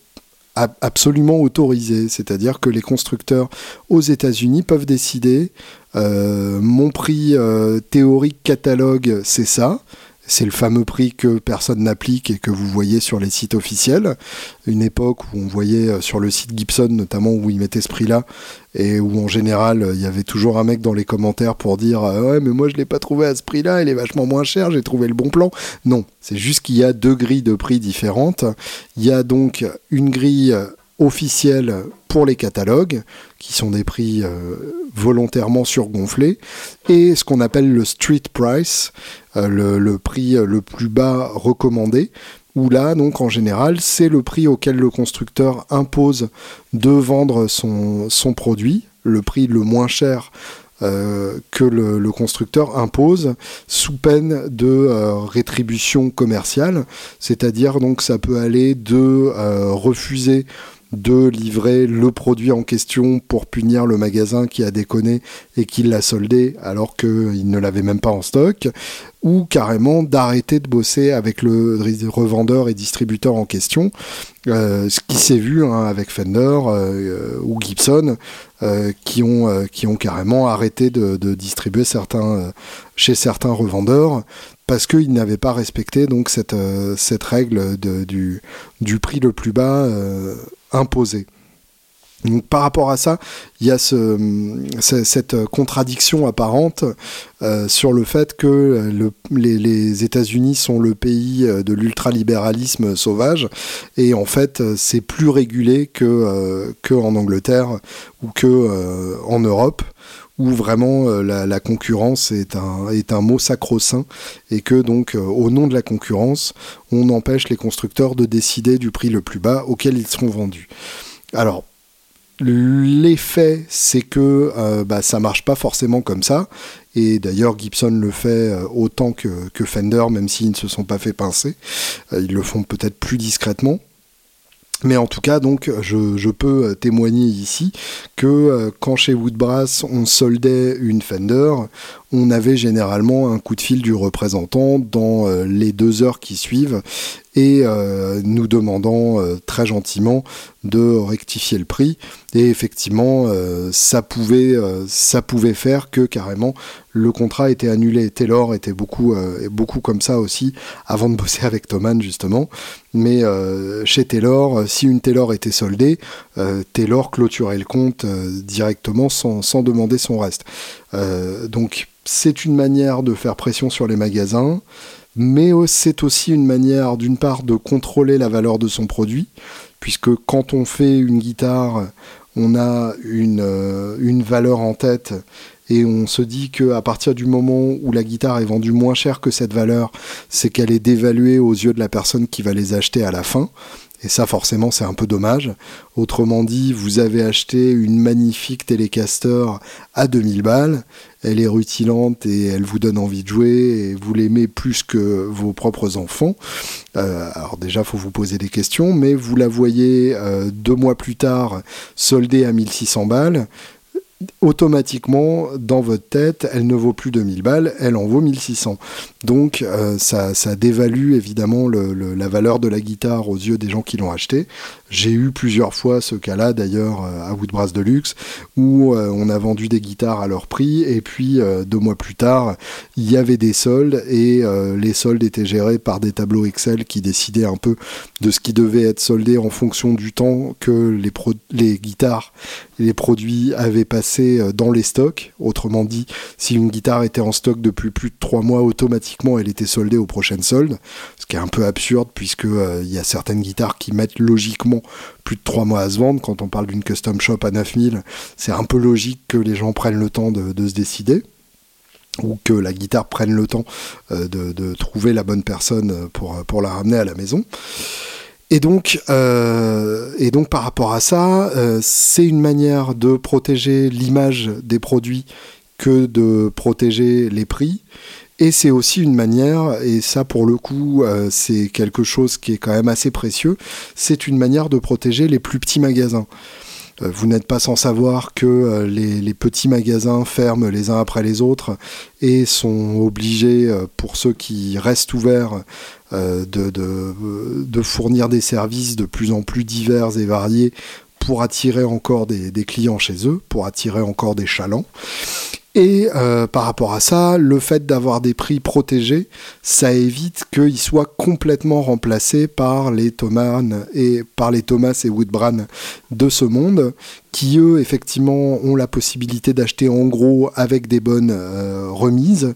absolument autorisé. C'est-à-dire que les constructeurs aux États-Unis peuvent décider euh, mon prix euh, théorique catalogue, c'est ça. C'est le fameux prix que personne n'applique et que vous voyez sur les sites officiels. Une époque où on voyait euh, sur le site Gibson notamment où ils mettaient ce prix-là et où en général il y avait toujours un mec dans les commentaires pour dire euh, ouais mais moi je l'ai pas trouvé à ce prix-là, il est vachement moins cher, j'ai trouvé le bon plan. Non, c'est juste qu'il y a deux grilles de prix différentes. Il y a donc une grille officielle pour les catalogues, qui sont des prix euh, volontairement surgonflés, et ce qu'on appelle le street price, euh, le, prix euh, le plus bas recommandé, où là, donc en général, c'est le prix auquel le constructeur impose de vendre son, son produit, le prix le moins cher que le, constructeur impose sous peine de rétribution commerciale, c'est-à-dire donc ça peut aller de refuser de livrer le produit en question pour punir le magasin qui a déconné et qui l'a soldé alors qu'il ne l'avait même pas en stock, ou carrément d'arrêter de bosser avec le revendeur et distributeur en question, euh, ce qui s'est vu hein, avec Fender euh, ou Gibson, euh, qui, ont, qui ont carrément arrêté de, distribuer certains, chez certains revendeurs parce qu'ils n'avaient pas respecté donc cette, cette règle du, du prix le plus bas imposé. Donc, par rapport à ça, il y a cette contradiction apparente euh, sur le fait que les, États-Unis sont le pays euh, de l'ultralibéralisme sauvage et en fait c'est plus régulé que, euh, Angleterre ou que en Europe où vraiment la, concurrence est un, est un mot sacro-saint et que donc au nom de la concurrence on empêche les constructeurs de décider du prix le plus bas auquel ils seront vendus. Alors L'effet, c'est que euh, bah, ça marche pas forcément comme ça. Et d'ailleurs, Gibson le fait euh, autant que, Fender, même s'ils ne se sont pas fait pincer. Euh, ils le font peut-être plus discrètement. Mais en tout cas, donc, je, peux témoigner ici que quand chez Woodbrass on soldait une Fender, on avait généralement un coup de fil du représentant dans les deux heures qui suivent et euh, nous demandant euh, très gentiment de rectifier le prix. Et effectivement, euh, ça, pouvait, ça pouvait faire que carrément le contrat était annulé. Taylor était beaucoup comme ça aussi, avant de bosser avec Thoman justement. Mais chez Taylor, si une Taylor était soldée, Taylor clôturait le compte directement sans, demander son reste. donc c'est une manière de faire pression sur les magasins mais c'est aussi une manière d'une part de contrôler la valeur de son produit, puisque quand on fait une guitare, on a une, euh, une valeur en tête et on se dit qu'à partir du moment où la guitare est vendue moins cher que cette valeur, c'est qu'elle est dévaluée aux yeux de la personne qui va les acheter à la fin. Et ça, forcément, c'est un peu dommage. Autrement dit, vous avez acheté une magnifique Telecaster à 2000 balles. Elle est rutilante et elle vous donne envie de jouer et vous l'aimez plus que vos propres enfants. Euh, alors déjà, faut vous poser des questions, mais vous la voyez euh, deux mois plus tard soldée à 1600 balles automatiquement, dans votre tête, elle ne vaut plus 2000 balles, elle en vaut 1600. Donc, euh, ça, dévalue évidemment la valeur de la guitare aux yeux des gens qui l'ont acheté. J'ai eu plusieurs fois ce cas-là, d'ailleurs, euh, à Woodbrass Deluxe, où euh, on a vendu des guitares à leur prix, et puis deux mois plus tard, il y avait des soldes, et les soldes étaient gérés par des tableaux Excel qui décidaient un peu de ce qui devait être soldé en fonction du temps que les, les guitares les produits avaient passé euh, dans les stocks. Autrement dit, si une guitare était en stock depuis plus de trois mois, automatiquement elle était soldée aux prochaines soldes. Ce qui est un peu absurde puisque euh, il y a certaines guitares qui mettent logiquement plus de trois mois à se vendre. Quand on parle d'une custom shop à 9000, c'est un peu logique que les gens prennent le temps de, se décider ou que la guitare prenne le temps euh, de, trouver la bonne personne pour, pour la ramener à la maison. Et donc, euh, par rapport à ça, euh, c'est une manière de protéger l'image des produits que de protéger les prix. Et c'est aussi une manière, et ça pour le coup euh, c'est quelque chose qui est quand même assez précieux, c'est une manière de protéger les plus petits magasins. Vous n'êtes pas sans savoir que les, les, petits magasins ferment les uns après les autres et sont obligés, pour ceux qui restent ouverts, euh, de, fournir des services de plus en plus divers et variés pour attirer encore des, clients chez eux, pour attirer encore des chalands. Et euh, par rapport à ça, le fait d'avoir des prix protégés, ça évite qu'ils soient complètement remplacés par les Thomas et par les Thomas et Woodbran de ce monde, qui eux effectivement ont la possibilité d'acheter en gros avec des bonnes euh, remises.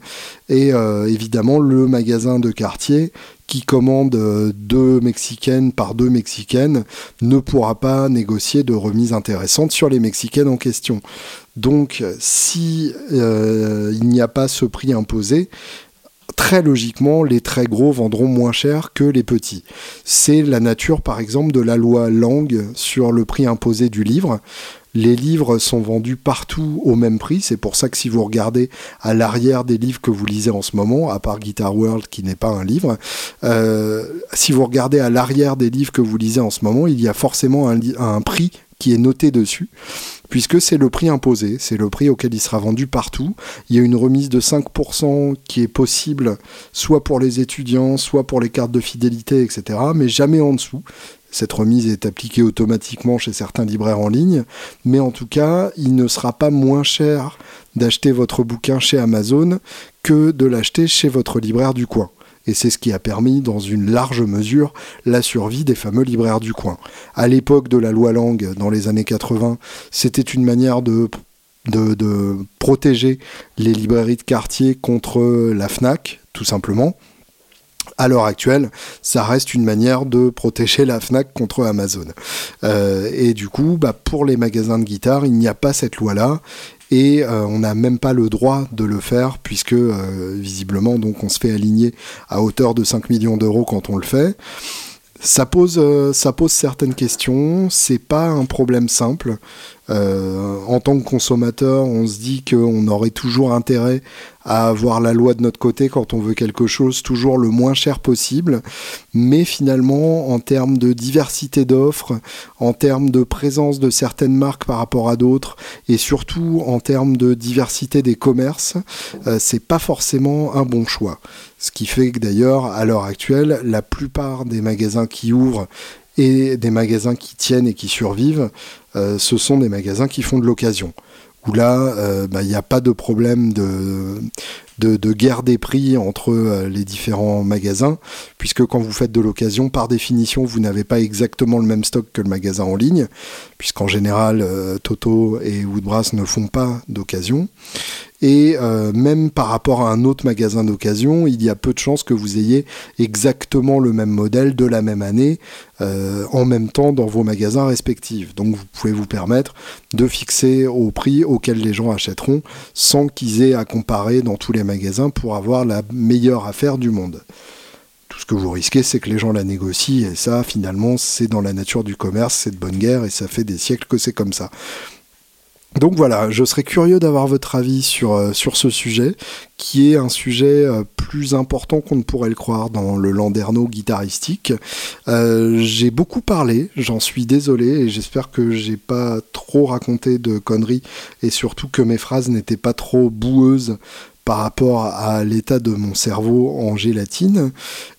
Et euh, évidemment, le magasin de quartier qui commande deux mexicaines par deux mexicaines ne pourra pas négocier de remise intéressante sur les mexicaines en question. Donc, si euh, il n'y a pas ce prix imposé, très logiquement, les très gros vendront moins cher que les petits. C'est la nature, par exemple, de la loi Lang sur le prix imposé du livre. Les livres sont vendus partout au même prix. C'est pour ça que si vous regardez à l'arrière des livres que vous lisez en ce moment, à part Guitar World qui n'est pas un livre, euh, si vous regardez à l'arrière des livres que vous lisez en ce moment, il y a forcément un prix qui est noté dessus puisque c'est le prix imposé, c'est le prix auquel il sera vendu partout. Il y a une remise de 5% qui est possible soit pour les étudiants, soit pour les cartes de fidélité, etc., mais jamais en dessous. Cette remise est appliquée automatiquement chez certains libraires en ligne, mais en tout cas, il ne sera pas moins cher d'acheter votre bouquin chez Amazon que de l'acheter chez votre libraire du coin. Et c'est ce qui a permis, dans une large mesure, la survie des fameux libraires du coin. À l'époque de la loi Langue, dans les années 80, c'était une manière de protéger les librairies de quartier contre la FNAC, tout simplement à l'heure actuelle, ça reste une manière de protéger la FNAC contre Amazon. Euh, et du coup, bah, pour les magasins de guitare, il n'y a pas cette loi-là. Et euh, on n'a même pas le droit de le faire, puisque euh, visiblement, donc, on se fait aligner à hauteur de 5 millions d'euros quand on le fait. Ça pose, ça pose certaines questions, c'est pas un problème simple. En tant que consommateur, on se dit qu'on aurait toujours intérêt à avoir la loi de notre côté quand on veut quelque chose toujours le moins cher possible. Mais finalement, en termes de diversité d'offres, en termes de présence de certaines marques par rapport à d'autres, et surtout en termes de diversité des commerces, euh, c'est pas forcément un bon choix. Ce qui fait que d'ailleurs, à l'heure actuelle, la plupart des magasins qui ouvrent et des magasins qui tiennent et qui survivent, euh, ce sont des magasins qui font de l'occasion où là, euh, bah, il n'y a pas de problème de, de, guerre des prix entre euh, les différents magasins, puisque quand vous faites de l'occasion, par définition, vous n'avez pas exactement le même stock que le magasin en ligne, puisqu'en général, Toto et Woodbrass ne font pas d'occasion. Et euh, même par rapport à un autre magasin d'occasion, il y a peu de chances que vous ayez exactement le même modèle de la même année en même temps dans vos magasins respectifs. Donc vous pouvez vous permettre de fixer au prix auquel les gens achèteront sans qu'ils aient à comparer dans tous les magasin pour avoir la meilleure affaire du monde. Tout ce que vous risquez, c'est que les gens la négocient, et ça, finalement, c'est dans la nature du commerce, c'est de bonne guerre, et ça fait des siècles que c'est comme ça. Donc voilà, je serais curieux d'avoir votre avis sur, euh, ce sujet, qui est un sujet euh, plus important qu'on ne pourrait le croire dans le landerneau guitaristique. Euh, j'ai beaucoup parlé, j'en suis désolé, et j'espère que j'ai pas trop raconté de conneries, et surtout que mes phrases n'étaient pas trop boueuses par rapport à l'état de mon cerveau en gélatine.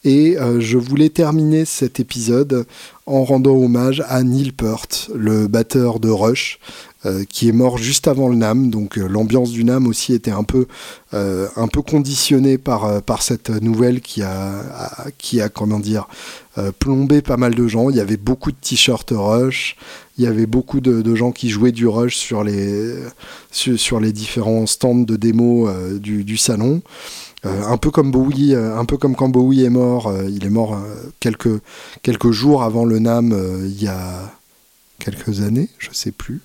Et je voulais terminer cet épisode en rendant hommage à Neil Peart, le batteur de Rush, euh, qui est mort juste avant le NAM. Donc euh, l'ambiance du NAM aussi était un peu, un peu conditionnée par, par cette nouvelle qui a, qui a comment dire, plombé pas mal de gens. Il y avait beaucoup de t-shirts Rush il y avait beaucoup de, gens qui jouaient du rush sur les, sur, les différents stands de démo euh, du, salon. Euh, un peu comme Bowie, euh, un peu comme quand Bowie est mort, il est mort quelques, quelques jours avant le NAM il y a quelques années, je sais plus.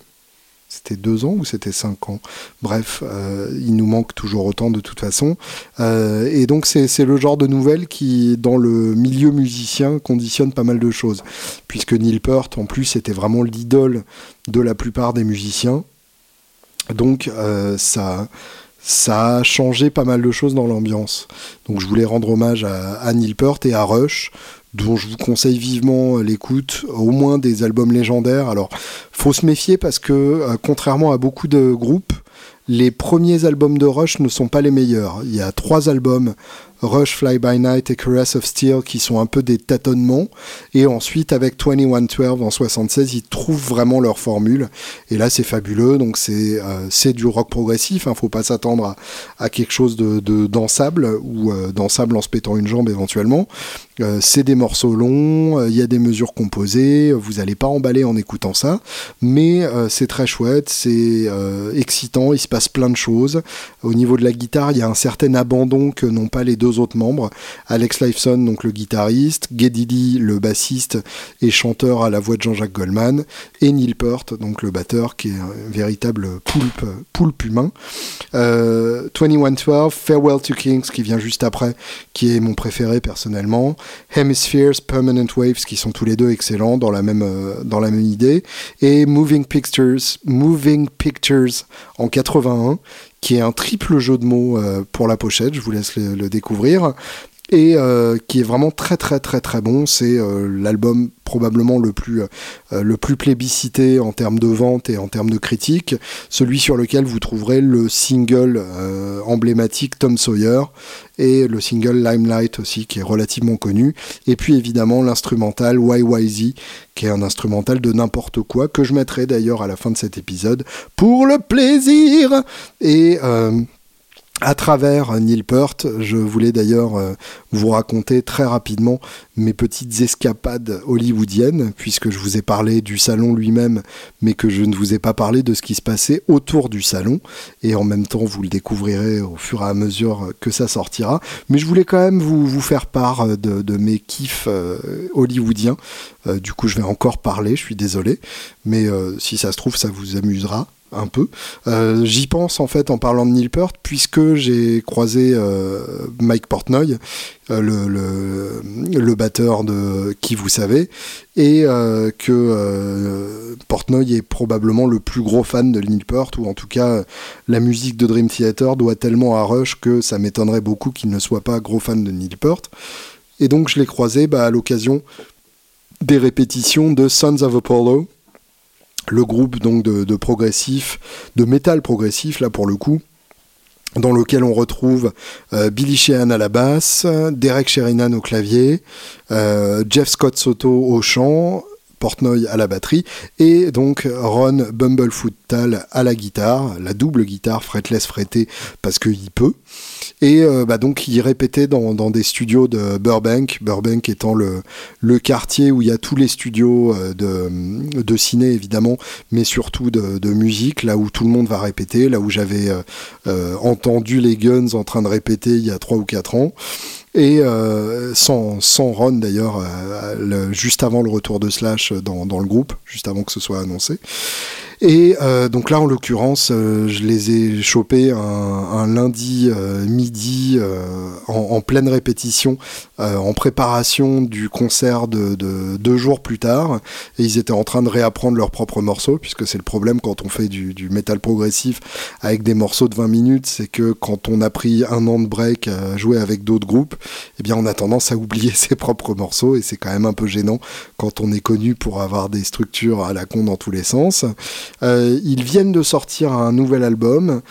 C'était deux ans ou c'était cinq ans? Bref, euh, il nous manque toujours autant de toute façon. Euh, et donc c'est le genre de nouvelle qui, dans le milieu musicien, conditionne pas mal de choses. Puisque Neil Peart, en plus, était vraiment l'idole de la plupart des musiciens. Donc euh, ça, ça a changé pas mal de choses dans l'ambiance. Donc je voulais rendre hommage à, à Neil Peart et à Rush dont je vous conseille vivement l'écoute, au moins des albums légendaires. Alors, faut se méfier parce que, euh, contrairement à beaucoup de groupes, les premiers albums de Rush ne sont pas les meilleurs. Il y a trois albums Rush, Fly By Night et Caress of Steel qui sont un peu des tâtonnements. Et ensuite, avec 2112 en 76, ils trouvent vraiment leur formule. Et là, c'est fabuleux. Donc, c'est euh, du rock progressif. Il hein. ne faut pas s'attendre à, quelque chose de, de dansable ou euh, dansable en se pétant une jambe éventuellement. Euh, c'est des morceaux longs, il y a des mesures composées, vous n'allez pas emballer en écoutant ça, mais c'est très chouette, c'est excitant, il se passe plein de choses. Au niveau de la guitare, il y a un certain abandon que n'ont pas les deux autres membres, Alex Lifeson, donc le guitariste, Geddy le bassiste et chanteur à la voix de Jean-Jacques Goldman, et Neil Peart, donc le batteur, qui est un véritable poulpe, poulpe humain. Euh, 2112, Farewell to Kings, qui vient juste après, qui est mon préféré personnellement. Hemispheres, Permanent Waves, qui sont tous les deux excellents dans la même, euh, dans la même idée. Et Moving Pictures, Moving Pictures en 81, qui est un triple jeu de mots euh, pour la pochette, je vous laisse le, découvrir, et euh, qui est vraiment très très très très bon. C'est euh, l'album probablement le plus, le plus plébiscité en termes de vente et en termes de critique, celui sur lequel vous trouverez le single emblématique Tom Sawyer et le single Limelight aussi qui est relativement connu, et puis évidemment l'instrumental YYZ qui est un instrumental de n'importe quoi, que je mettrai d'ailleurs à la fin de cet épisode pour le plaisir. Et euh, à travers Neil Peart, je voulais d'ailleurs euh, vous raconter très rapidement mes petites escapades hollywoodiennes, puisque je vous ai parlé du salon lui-même, mais que je ne vous ai pas parlé de ce qui se passait autour du salon. Et en même temps, vous le découvrirez au fur et à mesure que ça sortira. Mais je voulais quand même vous, faire part de, mes kiffs euh, hollywoodiens. Euh, du coup, je vais encore parler, je suis désolé. Mais si ça se trouve, ça vous amusera. Un peu. Euh, j'y pense en fait en parlant de Neil Peart, puisque j'ai croisé euh, Mike Portnoy, euh, le, batteur de Qui vous savez, et que Portnoy est probablement le plus gros fan de Neil Peart, ou en tout cas la musique de Dream Theater doit tellement à Rush que ça m'étonnerait beaucoup qu'il ne soit pas gros fan de Neil Peart. Et donc je l'ai croisé bah, à l'occasion des répétitions de Sons of Apollo, le groupe donc de, progressif, de métal progressif là pour le coup, dans lequel on retrouve euh, Billy Sheehan à la basse, Derek Sherinan au clavier, euh, Jeff Scott Soto au chant, Portnoy à la batterie et donc Ron Bumblefoot Tal à la guitare, la double guitare fretless frettée parce qu'il peut. Et euh, bah donc il répétait dans, des studios de Burbank, Burbank étant le, le quartier où il y a tous les studios euh, de, de ciné évidemment, mais surtout de, de, musique, là où tout le monde va répéter, là où j'avais euh, entendu les Guns en train de répéter il y a 3 ou 4 ans et euh, sans, sans, Ron d'ailleurs, euh, juste avant le retour de Slash dans, dans, le groupe, juste avant que ce soit annoncé. Et euh, donc là, en l'occurrence, euh, je les ai chopés un, lundi euh, midi en, pleine répétition, en préparation du concert de, deux jours plus tard. Et ils étaient en train de réapprendre leurs propres morceaux, puisque c'est le problème quand on fait du, du métal progressif avec des morceaux de 20 minutes, c'est que quand on a pris un an de break à jouer avec d'autres groupes, eh bien on a tendance à oublier ses propres morceaux, et c'est quand même un peu gênant quand on est connu pour avoir des structures à la con dans tous les sens. Euh, ils viennent de sortir un nouvel album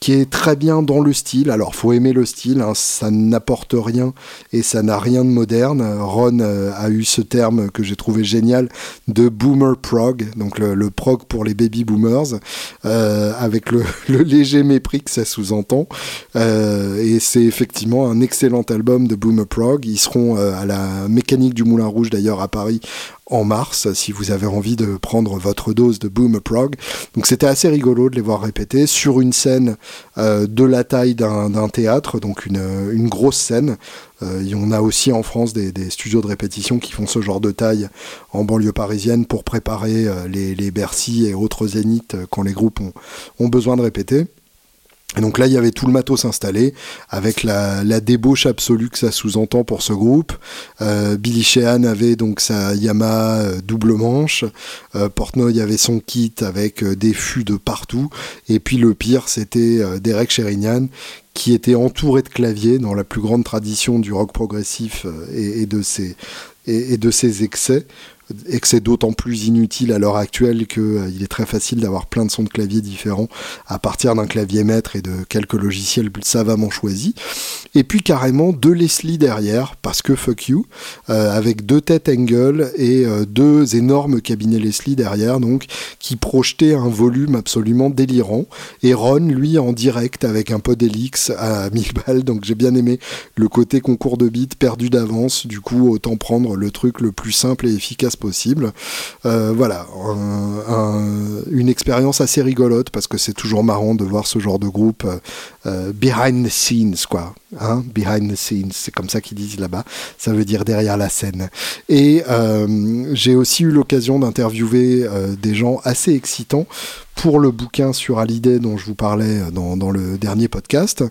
qui est très bien dans le style. Alors, faut aimer le style, hein. ça n'apporte rien et ça n'a rien de moderne. Ron euh, a eu ce terme que j'ai trouvé génial de boomer prog, donc le, prog pour les baby boomers, euh, avec le, léger mépris que ça sous-entend. et c'est effectivement un excellent album de boomer prog. Ils seront à la mécanique du Moulin Rouge d'ailleurs à Paris en mars si vous avez envie de prendre votre dose de Boom Prog. Donc c'était assez rigolo de les voir répéter sur une scène euh, de la taille d'un théâtre, donc une, grosse scène. Euh, y en a aussi en France des, studios de répétition qui font ce genre de taille en banlieue parisienne pour préparer euh, les, les, Bercy et autres zéniths quand les groupes ont besoin de répéter. Et donc là, il y avait tout le matos installé, avec la, débauche absolue que ça sous-entend pour ce groupe. Euh, Billy Sheehan avait donc sa Yamaha euh, double manche. Euh, Portnoy avait son kit avec des fûts de partout. Et puis le pire, c'était Derek Sherinian, qui était entouré de claviers dans la plus grande tradition du rock progressif et de ses excès et que c'est d'autant plus inutile à l'heure actuelle qu'il euh, est très facile d'avoir plein de sons de clavier différents à partir d'un clavier maître et de quelques logiciels savamment choisis. Et puis carrément deux Leslie derrière, parce que fuck you, euh, avec deux têtes Angle et euh, deux énormes cabinets Leslie derrière, donc qui projetaient un volume absolument délirant. Et Ron, lui, en direct avec un peu d'Elix à 1000 balles, donc j'ai bien aimé le côté concours de beat perdu d'avance, du coup autant prendre le truc le plus simple et efficace possible. Euh, voilà, une expérience assez rigolote parce que c'est toujours marrant de voir ce genre de groupe euh, euh, behind the scenes, quoi. Hein behind the scenes, c'est comme ça qu'ils disent là-bas. Ça veut dire derrière la scène. Et j'ai aussi eu l'occasion d'interviewer des gens assez excitants pour le bouquin sur Hallyday dont je vous parlais dans, dans le dernier podcast.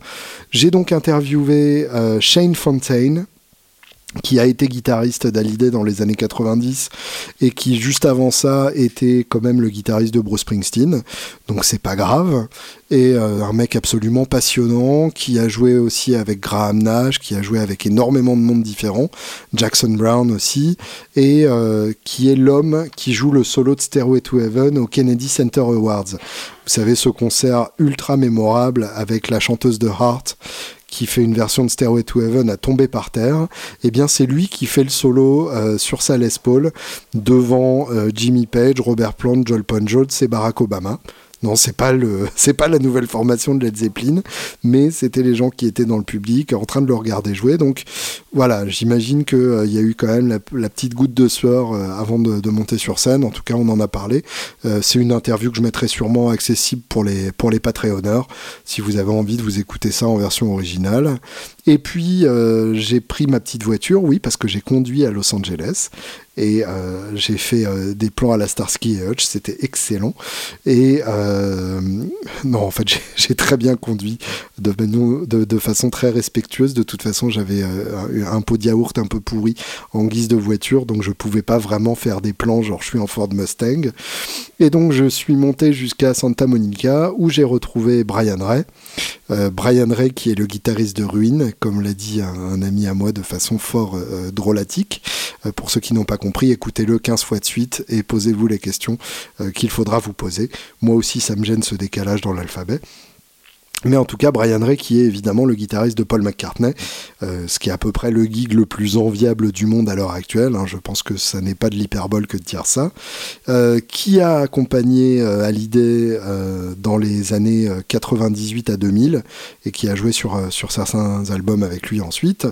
J'ai donc interviewé Shane Fontaine, qui a été guitariste d'Hallyday dans les années 90 et qui juste avant ça était quand même le guitariste de Bruce Springsteen. Donc c'est pas grave. Et euh, un mec absolument passionnant qui a joué aussi avec Graham Nash qui a joué avec énormément de monde différent Jackson Brown aussi. Et euh, qui est l'homme qui joue le solo de Stairway to Heaven au Kennedy Center Awards. Vous savez ce concert ultra mémorable avec la chanteuse de Heart qui fait une version de Stairway to Heaven à tomber par terre, et eh bien c'est lui qui fait le solo euh, sur sa Les Paul devant euh, Jimmy Page, Robert Plant, Joel Jones et Barack Obama. Non, c'est pas le, c'est pas la nouvelle formation de Led Zeppelin, mais c'était les gens qui étaient dans le public en train de le regarder jouer. Donc voilà, j'imagine qu'il euh, y a eu quand même la, petite goutte de sueur euh, avant de, monter sur scène. En tout cas, on en a parlé. Euh, c'est une interview que je mettrai sûrement accessible pour les pour les si vous avez envie de vous écouter ça en version originale. Et puis euh, j'ai pris ma petite voiture, oui, parce que j'ai conduit à Los Angeles et euh, j'ai fait euh, des plans à la Starsky et Hutch, c'était excellent. Et non, en fait, j'ai très bien conduit de, façon très respectueuse. De toute façon, j'avais un pot de yaourt un peu pourri en guise de voiture, donc je pouvais pas vraiment faire des plans genre je suis en Ford Mustang. Et donc je suis monté jusqu'à Santa Monica où j'ai retrouvé Brian Ray. Brian Ray qui est le guitariste de Ruin, comme l'a dit un, ami à moi de façon fort drôlatique. pour ceux qui n'ont pas compris, écoutez-le 15 fois de suite et posez-vous les questions euh, qu'il faudra vous poser. Moi aussi, ça me gêne ce décalage dans l'alphabet. Mais en tout cas, Brian Ray, qui est évidemment le guitariste de Paul McCartney, euh, ce qui est à peu près le gig le plus enviable du monde à l'heure actuelle, hein, je pense que ça n'est pas de l'hyperbole que de dire ça, euh, qui a accompagné euh, Hallyday euh, dans les années 98 à 2000, et qui a joué sur, certains albums avec lui ensuite,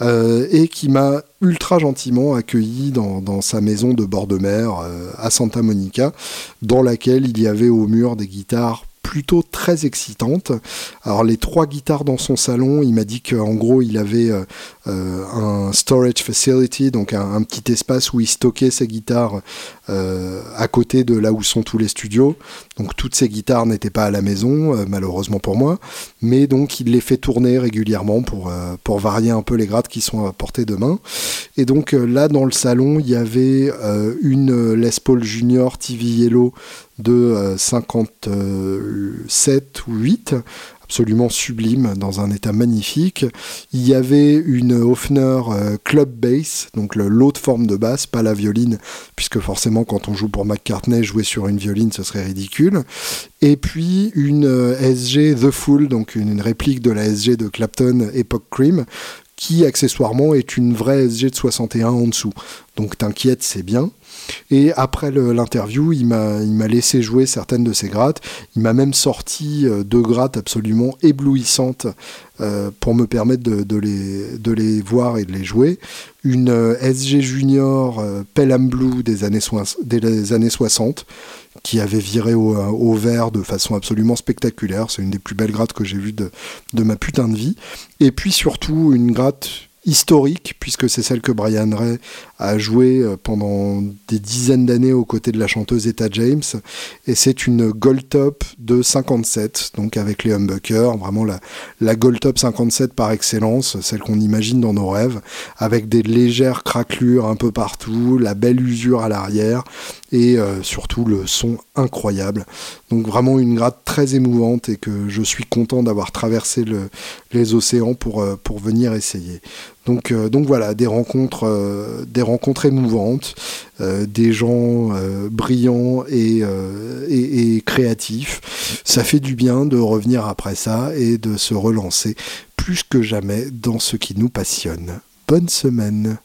et qui m'a ultra gentiment accueilli dans, sa maison de bord de mer à Santa Monica, dans laquelle il y avait au mur des guitares plutôt très excitante. Alors les trois guitares dans son salon, il m'a dit qu'en gros il avait euh, euh, un storage facility, donc un, petit espace où il stockait ses guitares euh, à côté de là où sont tous les studios. Donc toutes ces guitares n'étaient pas à la maison, malheureusement pour moi, mais donc il les fait tourner régulièrement pour, pour varier un peu les grades qui sont à portée de main. Et donc là dans le salon, il y avait une Les Paul Junior TV Yellow de 57 euh, ou 8, absolument sublime, dans un état magnifique. Il y avait une Hofner euh, Club Bass, donc l'autre forme de basse, pas la violine, puisque forcément quand on joue pour McCartney, jouer sur une violine, ce serait ridicule. Et puis une euh, SG The Fool, donc une, réplique de la SG de Clapton Epoch Cream, qui accessoirement est une vraie SG de 61 en dessous. Donc t'inquiète, c'est bien. Et après l'interview, il m'a laissé jouer certaines de ses grattes. Il m'a même sorti euh, deux grattes absolument éblouissantes euh, pour me permettre de, les, de les voir et de les jouer. Une euh, SG Junior Pelham Blue des années, des années 60 qui avait viré au, au, vert de façon absolument spectaculaire. C'est une des plus belles grattes que j'ai vues de, de ma putain de vie. Et puis surtout une gratte historique, puisque c'est celle que Brian Ray a joué euh, pendant des dizaines d'années aux côtés de la chanteuse Etta James. Et c'est une Gold Top de 57, donc avec les humbuckers, vraiment la, Gold Top 57 par excellence, celle qu'on imagine dans nos rêves, avec des légères craquelures un peu partout, la belle usure à l'arrière, et euh, surtout le son incroyable. Donc vraiment une gratte très émouvante et que je suis content d'avoir traversé le, les océans pour, euh, pour venir essayer. Donc, euh, donc voilà, des rencontres, euh, des rencontres émouvantes, euh, des gens brillants et, et, et, créatifs. Ça fait du bien de revenir après ça et de se relancer plus que jamais dans ce qui nous passionne. Bonne semaine